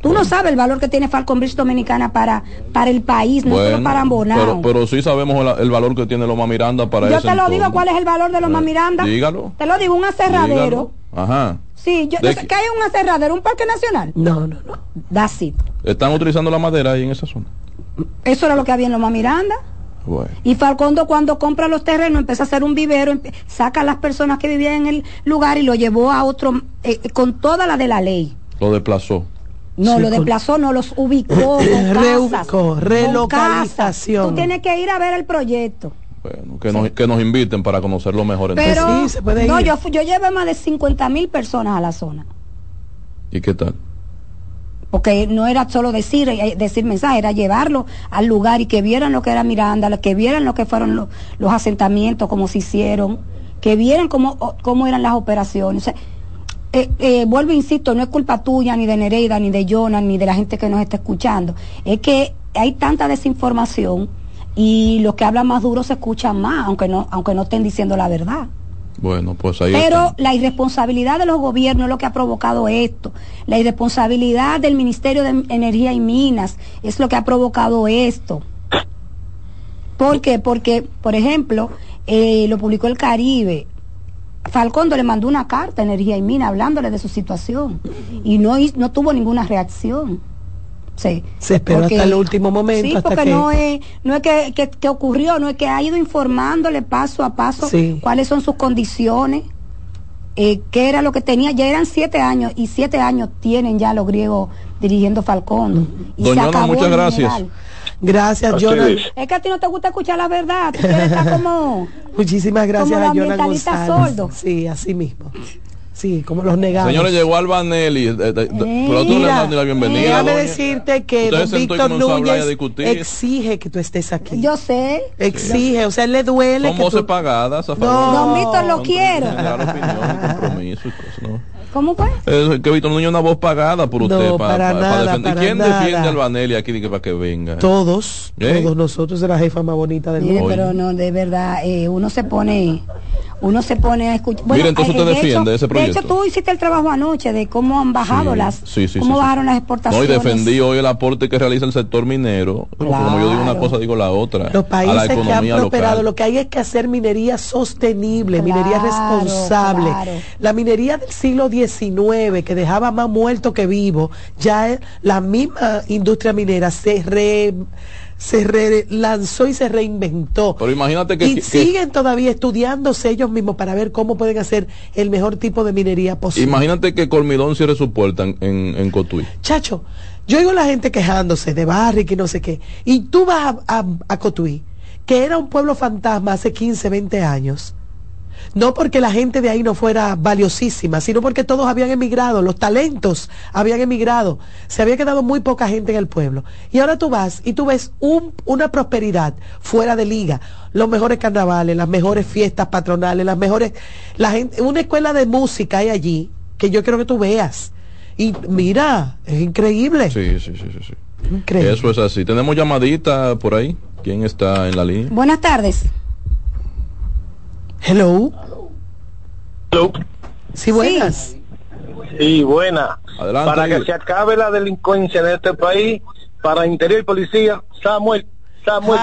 Tú no sabes el valor que tiene Falcon Bridge Dominicana para, para el país, no solo para Bonao. pero, pero sí sabemos el, el valor que tiene Loma Miranda para Yo ese te lo digo. ¿cuál es el valor de Loma Eh, Miranda? dígalo. Te lo digo, un aserradero. Dígalo. Ajá. Sí, yo, ¿De yo sé qué? que hay un aserradero, un parque nacional. No, no, no. That's it. ¿Están utilizando la madera ahí en esa zona? Eso era lo que había en Loma Miranda. Bueno. Y Falcondo cuando compra los terrenos empezó a hacer un vivero, saca a las personas que vivían en el lugar y lo llevó a otro eh, con toda la de la ley. Lo desplazó. No, Sí, lo con- desplazó, no los ubicó. con Reubicó, casas, con relocalización. casas. Tú tienes que ir a ver el proyecto. Bueno, que, nos, que nos inviten para conocerlo mejor Pero entonces. no, yo, llevé más de 50 mil personas a la zona. ¿Y qué tal? Porque no era solo decir, eh, decir mensaje, era llevarlo al lugar y que vieran lo que era Miranda, lo- que vieran lo que fueron lo- los asentamientos, cómo se hicieron, que vieran cómo, cómo eran las operaciones. O sea, eh, eh, vuelvo, insisto, no es culpa tuya, ni de Nereida, ni de Jonas, ni de la gente que nos está escuchando. Es que hay tanta desinformación y los que hablan más duro se escuchan más, aunque no, aunque no estén diciendo la verdad. Bueno, pues ahí Pero está. la irresponsabilidad de los gobiernos es lo que ha provocado esto. La irresponsabilidad del Ministerio de Energía y Minas es lo que ha provocado esto. ¿Por qué? Porque, por ejemplo, eh, lo publicó el Caribe. Falcondo le mandó una carta a Energía y Minas hablándole de su situación y no, no tuvo ninguna reacción. Sí. Se esperó Porque- hasta el último momento. Sí, hasta porque que... no es, no es que, que- que ocurrió, no es que ha ido informándole paso a paso Sí. cuáles son sus condiciones, eh, qué era lo que tenía. Ya eran siete años y siete años tienen ya los griegos dirigiendo Falcón. Y se Ana, acabó muchas gracias. Gracias, A ustedes. Es que a ti no te gusta escuchar la verdad, tú quieres estar como... Muchísimas gracias Como a ambientalistas González. sordos. Sí, así mismo. Sí, como los negados. Señores, llegó Albanelli. eh, eh, eh, pero tú no le Mira, das ni la bienvenida. déjame decirte que don Víctor Núñez discutir. exige que tú estés aquí. Yo sé. Exige, o sea, él le duele Son que voces tú... pagadas a favor. No. Don Víctor lo quiero. Dar opinión, compromiso y cosas, ¿no? ¿Cómo fue? Eh, que Víctor Núñez es una voz pagada por usted. No, para nada, defender. para ¿Y quién nada. defiende a Albanelli aquí de que para que venga? Todos, ¿Eh? todos nosotros de la jefa más bonita del mundo. pero no, de verdad, eh, uno se pone, uno se pone a escuchar. Mire, entonces usted de defiende ese De hecho, proyecto. tú hiciste el trabajo anoche de cómo han bajado Sí, las, sí, sí, cómo sí, sí. bajaron las No, y exportaciones. defendí hoy el aporte que realiza el sector minero. Como yo digo una cosa, digo la otra. Los a países la que han economía prosperado, local. lo que hay es que hacer minería sostenible, minería responsable. claro. La minería del siglo XIX, que dejaba más muerto que vivo, ya es- la misma industria minera se re- se relanzó y se reinventó. Pero imagínate que, y que- siguen todavía estudiándose ellos mismos para ver cómo pueden hacer el mejor tipo de minería posible. imagínate que Colmidón cierre su puerta en, en, en Cotuí. Chacho, yo oigo a la gente quejándose de Barrick y no sé qué. Y tú vas a, a, a Cotuí, que era un pueblo fantasma hace 15, 20 años. No porque la gente de ahí no fuera valiosísima, sino porque todos habían emigrado, los talentos habían emigrado, se había quedado muy poca gente en el pueblo. Y ahora tú vas y tú ves un- una prosperidad fuera de liga, los mejores carnavales, las mejores fiestas patronales, las mejores, la gente, una escuela de música hay allí que yo quiero que tú veas. Y mira, es increíble. Sí, sí, sí, sí. sí. Increíble. Eso es así. Tenemos llamadita por ahí. ¿Quién está en la línea? Buenas tardes. Hello. Sí, buenas. Sí, buena. Adelante, para que se acabe la delincuencia en este país, para Interior y Policía, Samuel, Samuel,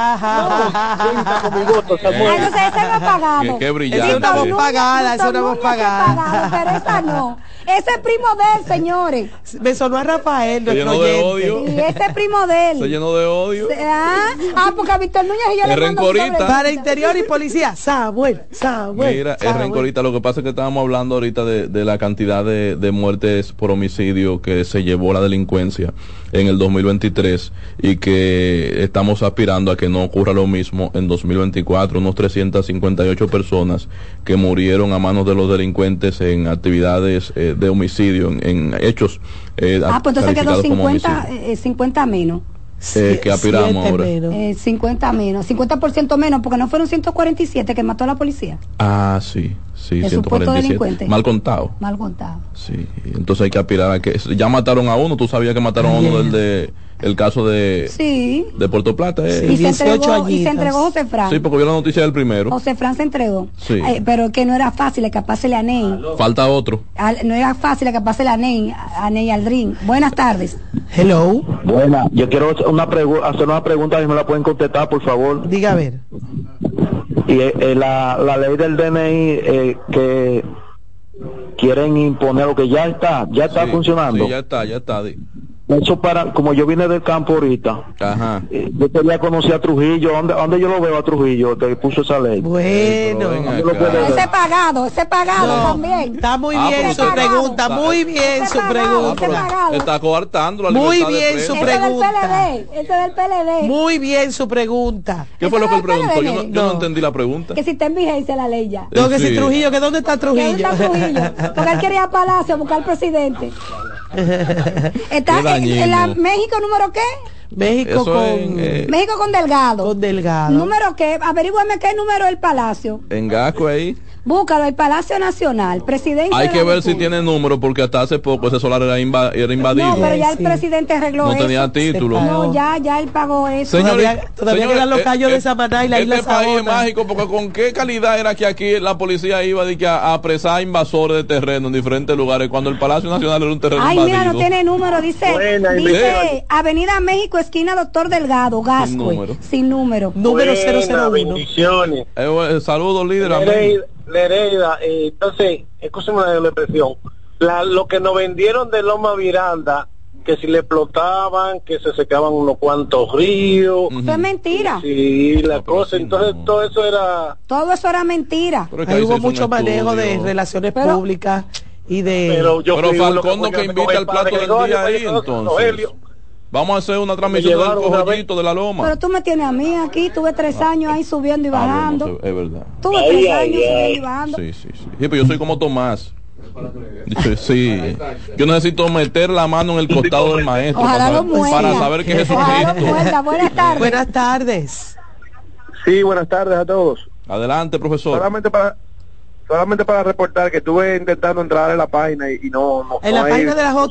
con mi voto, Samuel. Ay, no sé, ese no pagado. Qué- qué brillante. Pagada, pagado, pero esa no. Ese es primo de él, señores. Me sonó a Rafael, nuestro llenó de odio. Y ese es primo de él. Se llenó de odio. Ah, ah, porque a Víctor Núñez y yo le mando rencorita. Para interior y policía, Samuel, Samuel. Mira, es rencorita. Lo que pasa es que estábamos hablando ahorita de, de la cantidad de, de muertes por homicidio que se llevó la delincuencia en el 2023 y que estamos aspirando a que no ocurra lo mismo en 2024. Unos 358 personas que murieron a manos de los delincuentes en actividades eh, de homicidio, en, en hechos eh, Ah, pues entonces quedó calificados como 50, homicidio. eh, 50 menos. Eh, que aspiramos ahora. menos. Eh, 50 menos, 50% menos, porque no fueron 147 que mató a la policía. Ah, sí, sí, supuesto 147. delincuente. Mal contado. Mal contado. Sí, entonces hay que aspirar a que ya mataron a uno, tú sabías que mataron a uno del de el caso de, Sí. de Puerto Plata. eh. y, se entregó, y se entregó José Fran. Sí, porque vio la noticia del primero. José Fran se entregó. Sí. Eh, pero que no era fácil escaparse a Ney. Falta otro. Al- no era fácil escaparse a Ney, a Ney Aldrin. Buenas tardes. Hello. Buena, yo quiero hacer una, hacer una pregunta y me la pueden contestar, por favor. Diga a ver. Y eh, eh, la, la ley del DNI eh, que quieren imponer o que ya está, ya está Sí, funcionando. Sí, ya está, ya está. Eso para, como yo vine del campo ahorita, Ajá. eh, yo quería conocer a Trujillo, ¿dónde, dónde yo lo veo a Trujillo que puso esa ley? Bueno. ¿Dónde lo puedo ver? Ese pagado, ese pagado No, también. Está muy Ah, bien su está- pregunta, está- muy bien su Ah, pregunta. pero está coartando la Muy de bien su Ese del pregunta. PLD, ese del PLD. Muy bien su pregunta. ¿Qué fue lo que él preguntó? Yo no, yo no No. entendí la pregunta. Que si está en vigencia la ley ya. No, que Sí. si Trujillo, que dónde está Que ¿Dónde Trujillo. está Trujillo? Porque él quería a Palacio a buscar al presidente. Está en, la México número qué? México Eso con, en, eh, México con Delgado. con Delgado. ¿Número qué? Averígüeme qué número es el Palacio. En Gasco ahí. Búscalo, el Palacio Nacional. Presidencia Hay de que ver si tiene número porque hasta hace poco ese solar era, era invadido. No, pero ya el Sí. presidente arregló No eso. tenía título. No, ya, ya él pagó eso. Señores, Todavía- todavía señores, quedan los eh, callos de eh, Samaná y la isla Este país es mágico porque con qué calidad era que aquí la policía iba de que a, a apresar invasores de terreno en diferentes lugares cuando el Palacio Nacional era un terreno Ay, invadido. mira, no tiene número. Dice, Buena, dice. Avenida México, esquina Doctor Delgado, Gascue. número. Sin número. Número Buena, 001. bendiciones. Eh, bueno, saludos, líder. amén. Nereida, Nereida, eh, entonces, escúcheme la la expresión. La, lo que nos vendieron de Loma Miranda, que si le explotaban, que se secaban unos cuantos ríos. Eso es mentira. Sí, la No, cosa, sí, entonces no. todo eso era... Todo eso era mentira. Pero es que Ahí ahí hubo mucho manejo de relaciones Pero- públicas y de... Pero yo Pero Falcón no que invita al plato del día ahí fue con entonces. Vamos a hacer una transmisión del cojollito de la loma. Pero tú me tienes a mí aquí. Tuve tres años ahí subiendo y Ah, bajando. no sé, es verdad. Tuve Ay, tres ay, años ay. subiendo y bajando. Sí, sí, sí. Sí, pero yo soy como Tomás. Sí. Yo necesito meter la mano en el costado del maestro Ojalá para, lo para saber que lo Jesucristo. Buenas tardes. Buenas tardes. Sí, buenas tardes a todos. Adelante, profesor. Solamente para solamente para reportar que estuve intentando entrar en la página y, y no, no En no la hay- página de la no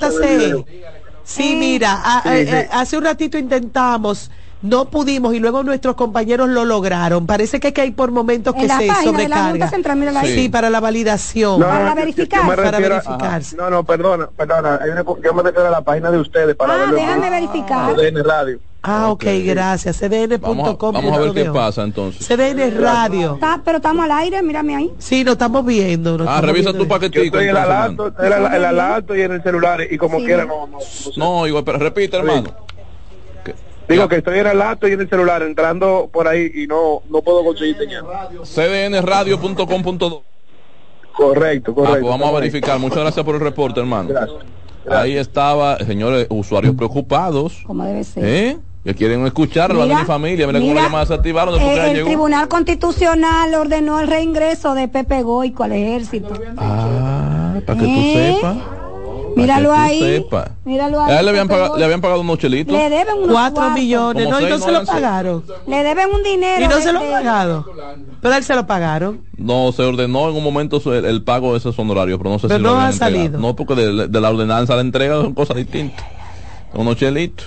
Sí, mira, a- Sí, a- sí. hace un ratito intentamos, no pudimos y luego nuestros compañeros lo lograron. Parece que, que hay por momentos En que la se de sobrecarga. Junta Central, mírala ahí. Sí, para la validación. No, Para no, yo- verificar. yo Para verificarse. No, no, perdona, perdona. hay una- yo me refiero a la página de ustedes para Ah, verlo. déjame verificar. en radio. Ah, ok, gracias. cdn.com. Vamos a, vamos a ver qué pasa entonces. CDN Radio. Está- pero estamos al aire, mírame ahí. Sí, nos estamos viendo. nos Ah, estamos revisa viendo. tu Yo paquetico. estoy en la laptop y en el celular y como Sí. quiera no, no, no igual, pero repite, hermano. Digo que estoy en el laptop y en el celular entrando por ahí y no no puedo conseguir señal. cdnradio.com.do. Correcto, Ah, correcto. pues vamos a verificar. Muchas gracias por el reporte, hermano. Gracias. Ahí estaba, señores, usuarios preocupados. Como debe ser. ¿Eh? Que quieren escuchar a Mira, mi familia. Mira, cómo mira, la llamadas se activaron después Eh, el llegó. Tribunal Constitucional ordenó el reingreso de Pepe Goico al ejército. Ah, para que ¿Eh? tú sepas. Míralo Para que ahí. tú sepas. Míralo A ahí. él le habían, pagado, le habían pagado unos chelitos. Le deben unos Cuatro cuartos. millones, ¿no? Y no se lo pagaron. Le deben un dinero. Y no de- se lo de- pagaron. Pero a él se lo pagaron. No, se ordenó en un momento el, el pago de esos honorarios, pero no sé Pero si no lo habían ha entregado. salido. No, porque de, de la ordenanza a la entrega son cosas distintas. Unos chelitos.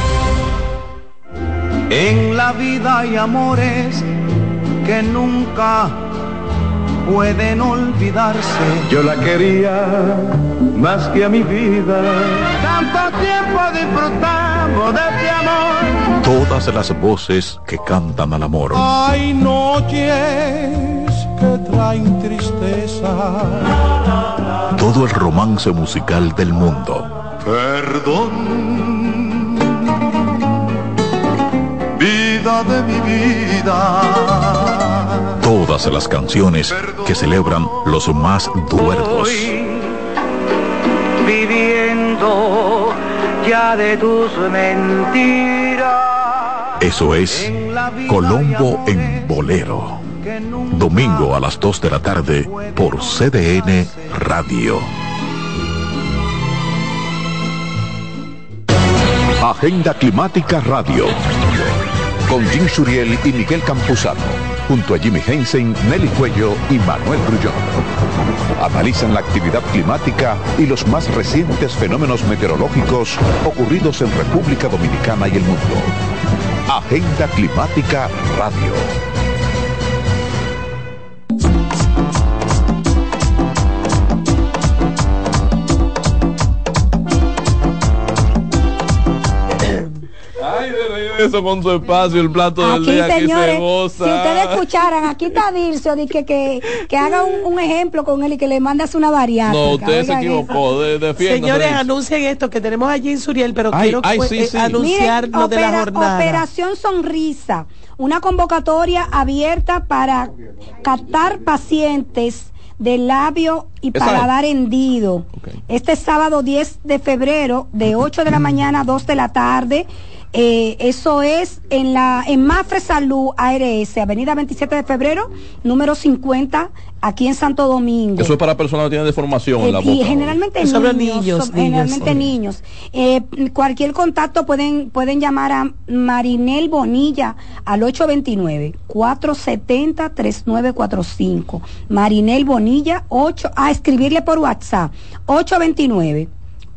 En la vida hay amores que nunca pueden olvidarse. Yo la quería más que a mi vida. Tanto tiempo disfrutamos de este amor. Todas las voces que cantan al amor. Hay noches que traen tristeza. Todo el romance musical del mundo. Perdón, de mi vida. Todas las canciones que celebran los más duerdos. viviendo ya de tus mentiras. Eso es Colombo en Bolero. Domingo a las 2 de la tarde por CDN Radio. Agenda Climática Radio. Con Jim Suriel y Miguel Campuzano. Junto a Jimmy Hensen, Nelly Cuello y Manuel Grullón. Analizan la actividad climática y los más recientes fenómenos meteorológicos ocurridos en República Dominicana y el mundo. Agenda Climática Radio. Regreso con su espacio, el plato del Aquí, día que señores, se goza. si ustedes escucharan, aquí está Dircio, de que, que, que haga un, un ejemplo con él y que le mandas una variante. No, usted se equivocó. De. Señores, anuncien esto que tenemos allí en Suriel, pero Ay, quiero ay, sí, eh, sí. anunciar Miren, lo de la opera- jornada. Operación Sonrisa, una convocatoria abierta para captar pacientes de labio y paladar hendido. Este sábado 10 de febrero, de 8 de la mañana a 2 de la tarde. Eh, eso es en la en Mafre Salud ARS, Avenida 27 de febrero, número 50, aquí en Santo Domingo. Eso es para personas que tienen deformación en la Eh, y boca. generalmente Eso habla niños, niños, son- generalmente niños. Eh, cualquier contacto pueden pueden llamar a Marinel Bonilla al 829 470 3945. Marinel Bonilla 8 a escribirle por WhatsApp 829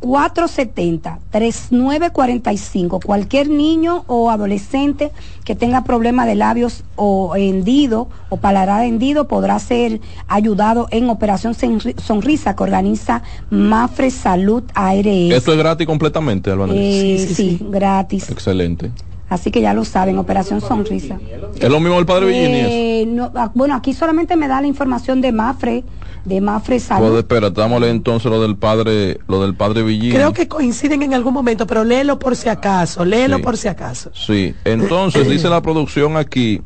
470-3945. Cualquier niño o adolescente que tenga problema de labios o hendido o paladar hendido podrá ser ayudado en Operación Sonrisa que organiza Mafre Salud ARS. Esto es gratis completamente, Álvaro. Eh, sí, gratis. Excelente. Así que ya lo saben, Operación Sonrisa. Es lo mismo el padre Villini. eso? Eh, no, ah, bueno, aquí solamente me da la información de Mafre, de Mafre Salud. Pues espera, dámosle entonces lo del padre, lo del padre Villini. Creo que coinciden en algún momento, pero léelo por si acaso, léelo Sí. por si acaso. Sí, entonces dice la producción aquí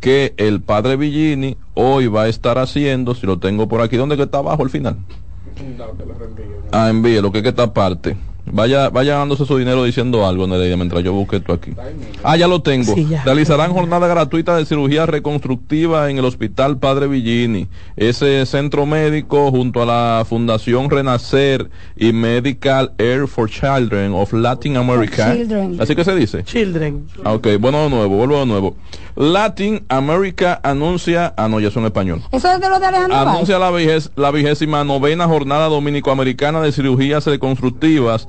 que el padre Villini hoy va a estar haciendo, si lo tengo por aquí, ¿dónde que está abajo al final? Ah, envíe lo que es que esta parte. Vaya, vaya dándose su dinero diciendo algo, Nereida, mientras yo busque esto aquí. Ah, ya lo tengo. Sí, ya. Realizarán jornada gratuita de cirugía reconstructiva en el Hospital Padre Villini. Ese centro médico junto a la Fundación Renacer y Medical Air for Children of Latin America. Children. Así que se dice. Children. Ah, Ok, bueno de nuevo, vuelvo de nuevo. Latin America anuncia, ah no, ya son español. Eso es de lo de Alejandro Valls. Anuncia la, vigés- la vigésima novena jornada dominicoamericana de cirugías reconstructivas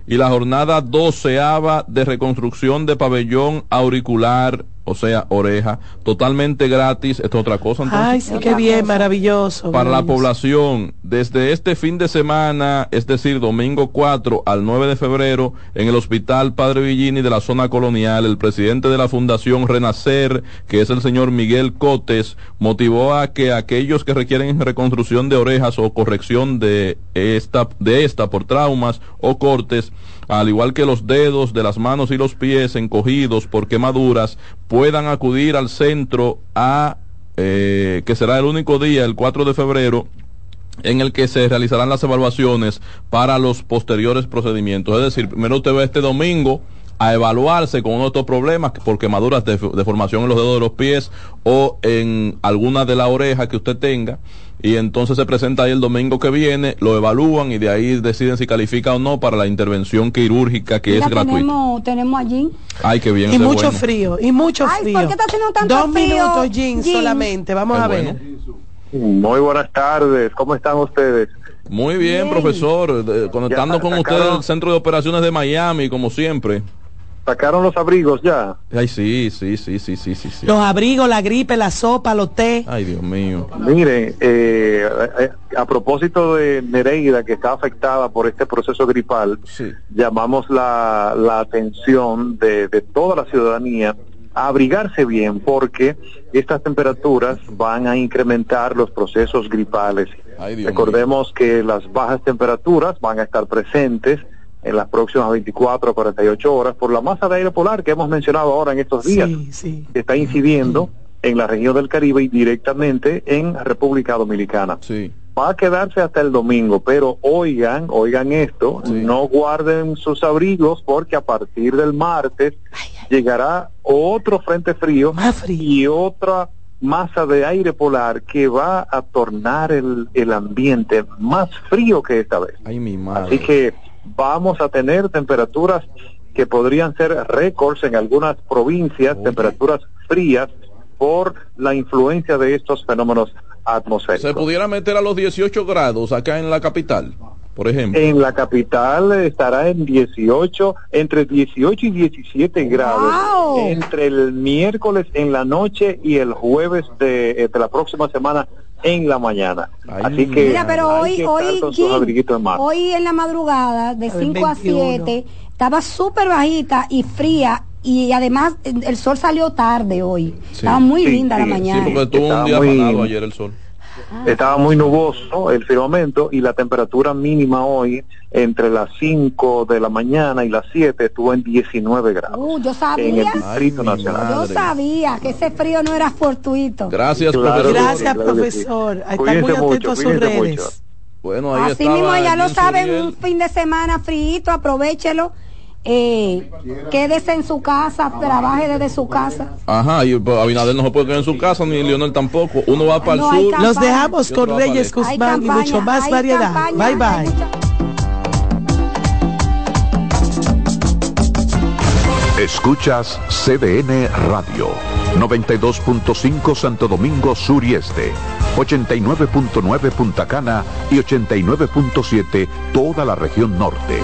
y la jornada doceava de reconstrucción de pabellón auricular, o sea, oreja, totalmente gratis. Esto es otra cosa entonces. Ay, sí, qué bien, maravilloso. Para la población, desde este fin de semana, es decir, domingo 4 al 9 de febrero, en el Hospital Padre Villini de la zona colonial, el presidente de la Fundación Renacer, que es el señor Miguel Cotes, motivó a que aquellos que requieren reconstrucción de orejas o corrección de esta, de esta por traumas o cortes, al igual que los dedos de las manos y los pies encogidos por quemaduras, puedan acudir al centro a eh, que será el único día, el 4 de febrero, en el que se realizarán las evaluaciones para los posteriores procedimientos. Es decir, primero usted va este domingo a evaluarse con uno de estos problemas por quemaduras de deformación en los dedos de los pies o en alguna de las orejas que usted tenga y entonces se presenta ahí el domingo que viene, lo evalúan y de ahí deciden si califica o no para la intervención quirúrgica que Mira, es gratuita. tenemos, tenemos allí. Ay, qué bien. Y mucho bueno. frío, y mucho Ay, frío. ¿por qué está haciendo tanto Dos frío, minutos, Jean, Jean? solamente. Vamos a ver. bueno. Muy buenas tardes, ¿cómo están ustedes? Muy bien, profesor, de- conectando Ya, con usted del Centro de Operaciones de Miami, como siempre. ¿Sacaron los abrigos ya? Ay, sí, sí, sí, sí, sí, sí. sí. Los abrigos, la gripe, la sopa, los té. Ay, Dios mío. Miren, eh, eh, a propósito de Nereida, que está afectada por este proceso gripal, llamamos la, la atención de, de toda la ciudadanía a abrigarse bien, porque estas temperaturas van a incrementar los procesos gripales. Ay, Dios Recordemos que las bajas temperaturas van a estar presentes en las próximas 24 a 48 horas por la masa de aire polar que hemos mencionado ahora en estos días Sí, sí. que está incidiendo en la región del Caribe y directamente en República Dominicana. Sí. Va a quedarse hasta el domingo, pero oigan, oigan esto, no guarden sus abrigos porque a partir del martes llegará otro frente frío, y otra masa de aire polar que va a tornar el, el ambiente más frío que esta vez. Así que vamos a tener temperaturas que podrían ser récords en algunas provincias, temperaturas frías por la influencia de estos fenómenos atmosféricos. ¿Se pudiera meter a los 18 grados acá en la capital? Por ejemplo. En la capital estará en 18, entre 18 y 17 grados, entre el miércoles en la noche y el jueves de, eh, de la próxima semana en la mañana. Así que Mira, pero hoy, hoy, Jim, hoy en la madrugada de 5 a 7 estaba súper bajita y fría y además el sol salió tarde hoy. Estaba muy linda la mañana. Sí, porque tuvo un día muy... ayer el sol. Estaba muy nuboso el firmamento y la temperatura mínima hoy entre las 5 de la mañana y las 7 estuvo en 19 grados. Uh, yo sabía. En el Distrito Nacional. Yo sabía que ese frío no era fortuito. Gracias, profesor. Gracias, profesor. Sí. Está muy atento a sus redes. Mucho. Bueno, ahí Así mismo ya lo saben, un fin de semana frío, aprovechelo eh, quédese en su casa, trabaje desde su casa. Ajá, y pues, Abinader no se puede quedar en su casa, ni Leonel tampoco. Uno va para no, el sur. Los dejamos con Reyes Guzmán y mucho más variedad. Campaña, bye bye. Escuchas CDN Radio, 92.5 Santo Domingo Sur y Este, 89.9 Punta Cana y 89.7 toda la región norte.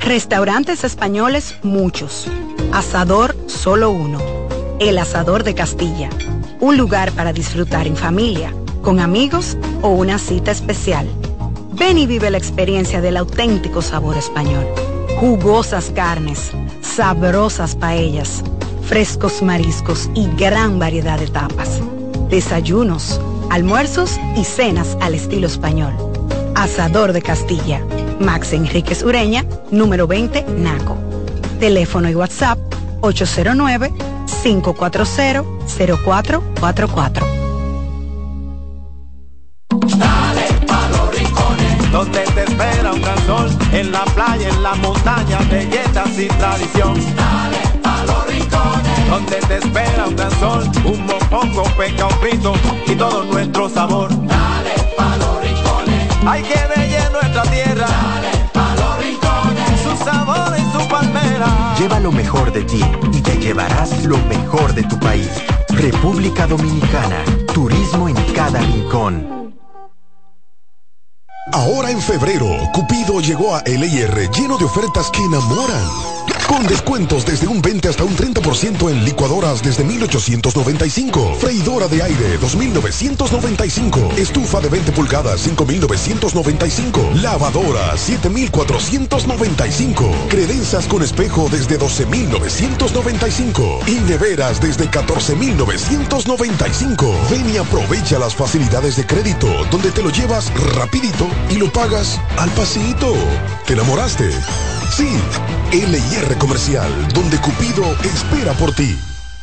Restaurantes españoles muchos. Asador solo uno. El Asador de Castilla. Un lugar para disfrutar en familia, con amigos o una cita especial. Ven y vive la experiencia del auténtico sabor español. Jugosas carnes, sabrosas paellas, frescos mariscos y gran variedad de tapas. Desayunos, almuerzos y cenas al estilo español. Asador de Castilla Max Enríquez Ureña, número 20, Naco. Teléfono y WhatsApp 809-540-0444. Dale pa los rincones, donde te espera un gran sol, en la playa, en la montaña, belletas y tradición. Dale pa los rincones, donde te espera un gran sol, un mopongo, peca, un frito y todo nuestro sabor. Dale pa los rincones, hay que bella nuestra tierra. Sabor y su palmera. Lleva lo mejor de ti y te llevarás lo mejor de tu país. República Dominicana, turismo en cada rincón. Ahora en febrero, Cupido llegó a LIR lleno de ofertas que enamoran. Con descuentos desde un 20 hasta un 30% en licuadoras desde 1895. Freidora de aire 2995. Estufa de 20 pulgadas 5995. Lavadora 7495. Credenzas con espejo desde 12995. Y neveras desde 14995. Ven y aprovecha las facilidades de crédito donde te lo llevas rapidito y lo pagas al pasito. ¿Te enamoraste? Sí, LIR Comercial, donde Cupido espera por ti.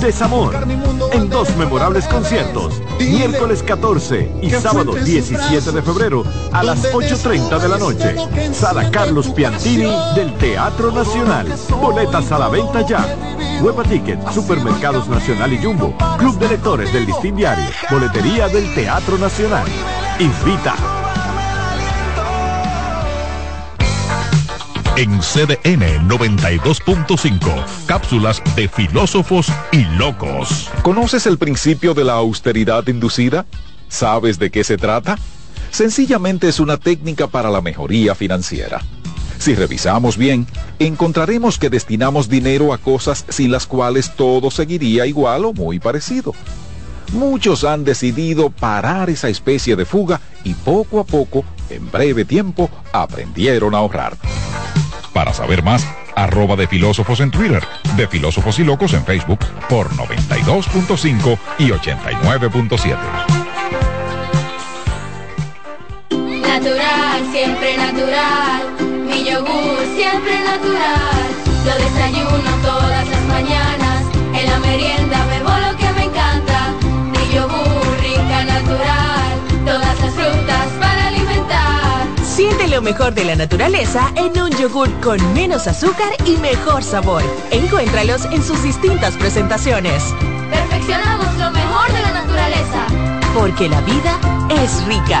desamor, en dos memorables conciertos, miércoles 14 y sábado 17 de febrero a las 8.30 de la noche. Sala Carlos Piantini del Teatro Nacional. Boletas a la venta ya. Huepa Ticket, Supermercados Nacional y Jumbo, Club de Lectores del Listín Diario, Boletería del Teatro Nacional. Invita. En CDN 92.5, cápsulas de filósofos y locos. ¿Conoces el principio de la austeridad inducida? ¿Sabes de qué se trata? Sencillamente es una técnica para la mejoría financiera. Si revisamos bien, encontraremos que destinamos dinero a cosas sin las cuales todo seguiría igual o muy parecido. Muchos han decidido parar esa especie de fuga y poco a poco, en breve tiempo, aprendieron a ahorrar. Para saber más, arroba de filósofos en Twitter, de filósofos y locos en Facebook por 92.5 y 89.7. Natural, siempre natural. Mi yogur, siempre natural. Lo desayuno todas las mañanas. Siente lo mejor de la naturaleza en un yogur con menos azúcar y mejor sabor. Encuéntralos en sus distintas presentaciones. Perfeccionamos lo mejor de la naturaleza. Porque la vida es rica.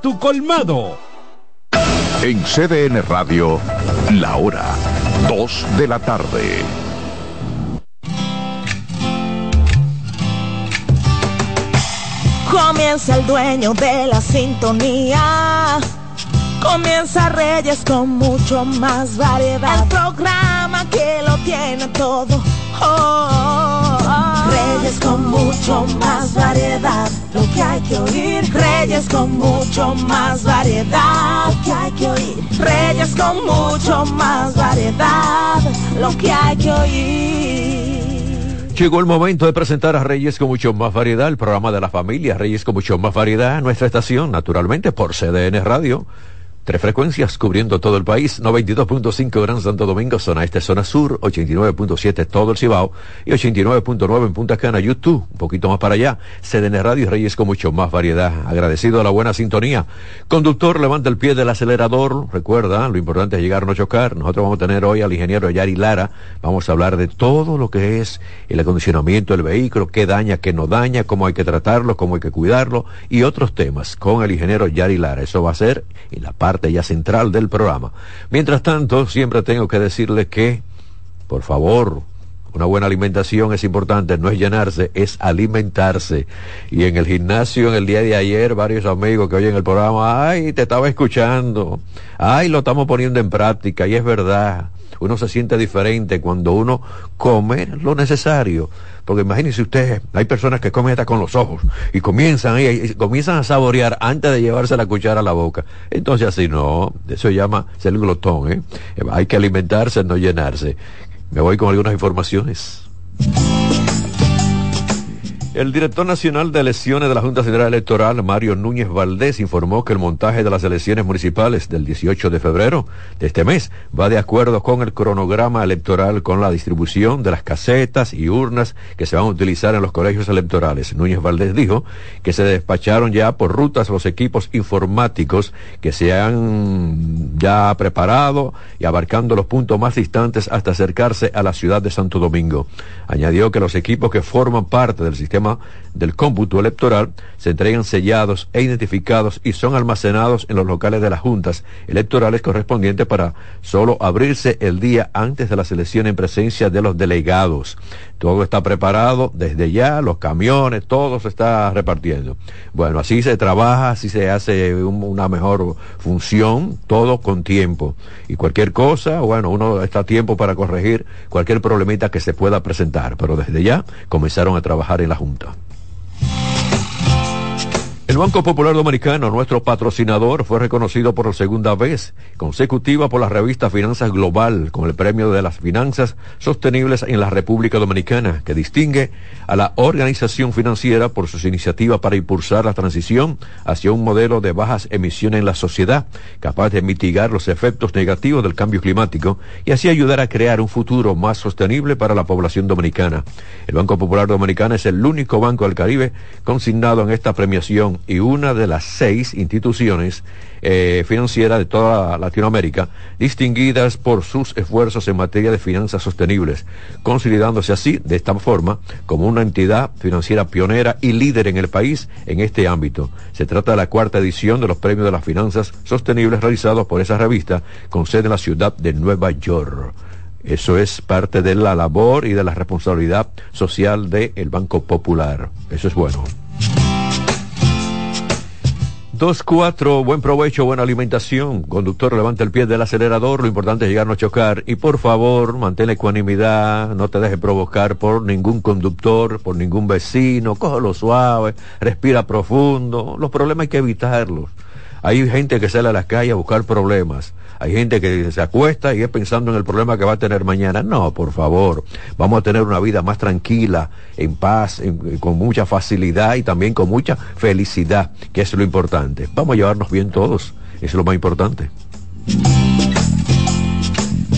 tu colmado. En CDN Radio, la hora 2 de la tarde. Comienza el dueño de la sintonía. Comienza Reyes con mucho más variedad. El programa que lo tiene todo. Oh, oh, oh. Reyes con mucho más variedad. Lo que hay que oír. Reyes con mucho más variedad. Lo que hay que oír. Reyes con mucho más variedad. Lo que hay que oír. Llegó el momento de presentar a Reyes con mucho más variedad, el programa de la familia Reyes con mucho más variedad, nuestra estación, naturalmente por CDN Radio. Tres frecuencias cubriendo todo el país, 92.5 Gran Santo Domingo, zona este, zona sur, 89.7 todo el Cibao y 89.9 en Punta Cana, YouTube, un poquito más para allá, CDN Radio Reyes con mucho más variedad. Agradecido a la buena sintonía. Conductor, levanta el pie del acelerador, recuerda, lo importante es llegar no chocar. Nosotros vamos a tener hoy al ingeniero Yari Lara, vamos a hablar de todo lo que es el acondicionamiento del vehículo, qué daña, qué no daña, cómo hay que tratarlo, cómo hay que cuidarlo y otros temas con el ingeniero Yari Lara. Eso va a ser en la parte ya central del programa. Mientras tanto, siempre tengo que decirle que, por favor, una buena alimentación es importante, no es llenarse, es alimentarse. Y en el gimnasio, en el día de ayer, varios amigos que oyen el programa, ay, te estaba escuchando, ay, lo estamos poniendo en práctica, y es verdad. Uno se siente diferente cuando uno come lo necesario. Porque imagínense ustedes, hay personas que comen hasta con los ojos y comienzan, y, comienzan a saborear antes de llevarse la cuchara a la boca. Entonces así no, eso se llama ser glotón. ¿eh? Hay que alimentarse, no llenarse. Me voy con algunas informaciones. El director nacional de elecciones de la Junta Central Electoral, Mario Núñez Valdés, informó que el montaje de las elecciones municipales del 18 de febrero de este mes va de acuerdo con el cronograma electoral con la distribución de las casetas y urnas que se van a utilizar en los colegios electorales. Núñez Valdés dijo que se despacharon ya por rutas los equipos informáticos que se han ya preparado y abarcando los puntos más distantes hasta acercarse a la ciudad de Santo Domingo. Añadió que los equipos que forman parte del sistema del cómputo electoral se entregan sellados e identificados y son almacenados en los locales de las juntas electorales correspondientes para solo abrirse el día antes de la selección en presencia de los delegados. Todo está preparado desde ya, los camiones, todo se está repartiendo. Bueno, así se trabaja, así se hace una mejor función, todo con tiempo. Y cualquier cosa, bueno, uno está a tiempo para corregir cualquier problemita que se pueda presentar, pero desde ya comenzaron a trabajar en la Junta. El Banco Popular Dominicano, nuestro patrocinador, fue reconocido por segunda vez consecutiva por la revista Finanzas Global con el premio de las finanzas sostenibles en la República Dominicana, que distingue a la organización financiera por sus iniciativas para impulsar la transición hacia un modelo de bajas emisiones en la sociedad, capaz de mitigar los efectos negativos del cambio climático y así ayudar a crear un futuro más sostenible para la población dominicana. El Banco Popular Dominicano es el único banco del Caribe consignado en esta premiación Y una de las seis instituciones eh, financieras de toda Latinoamérica, distinguidas por sus esfuerzos en materia de finanzas sostenibles, consolidándose así, de esta forma, como una entidad financiera pionera y líder en el país en este ámbito. Se trata de la cuarta edición de los premios de las finanzas sostenibles realizados por esa revista, con sede en la ciudad de Nueva York. Eso es parte de la labor y de la responsabilidad social del Banco Popular. Eso es bueno. Dos, cuatro, buen provecho, buena alimentación. Conductor, levanta el pie del acelerador. Lo importante es llegar a no chocar. Y por favor, mantén la ecuanimidad. No te dejes provocar por ningún conductor, por ningún vecino. Cógelo suave, respira profundo. Los problemas hay que evitarlos. Hay gente que sale a las calles a buscar problemas. Hay gente que se acuesta y es pensando en el problema que va a tener mañana. No, por favor, vamos a tener una vida más tranquila, en paz, en- con mucha facilidad y también con mucha felicidad, que es lo importante. Vamos a llevarnos bien todos, es lo más importante.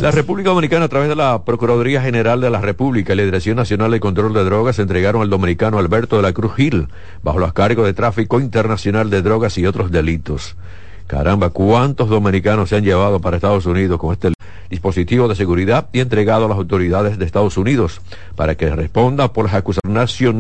La República Dominicana, a través de la Procuraduría General de la República y la Dirección Nacional de Control de Drogas, entregaron al dominicano Alberto de la Cruz Gil bajo los cargos de tráfico internacional de drogas y otros delitos. Caramba, ¿cuántos dominicanos se han llevado para Estados Unidos con este dispositivo de seguridad y entregado a las autoridades de Estados Unidos para que responda por las acusaciones nacionales?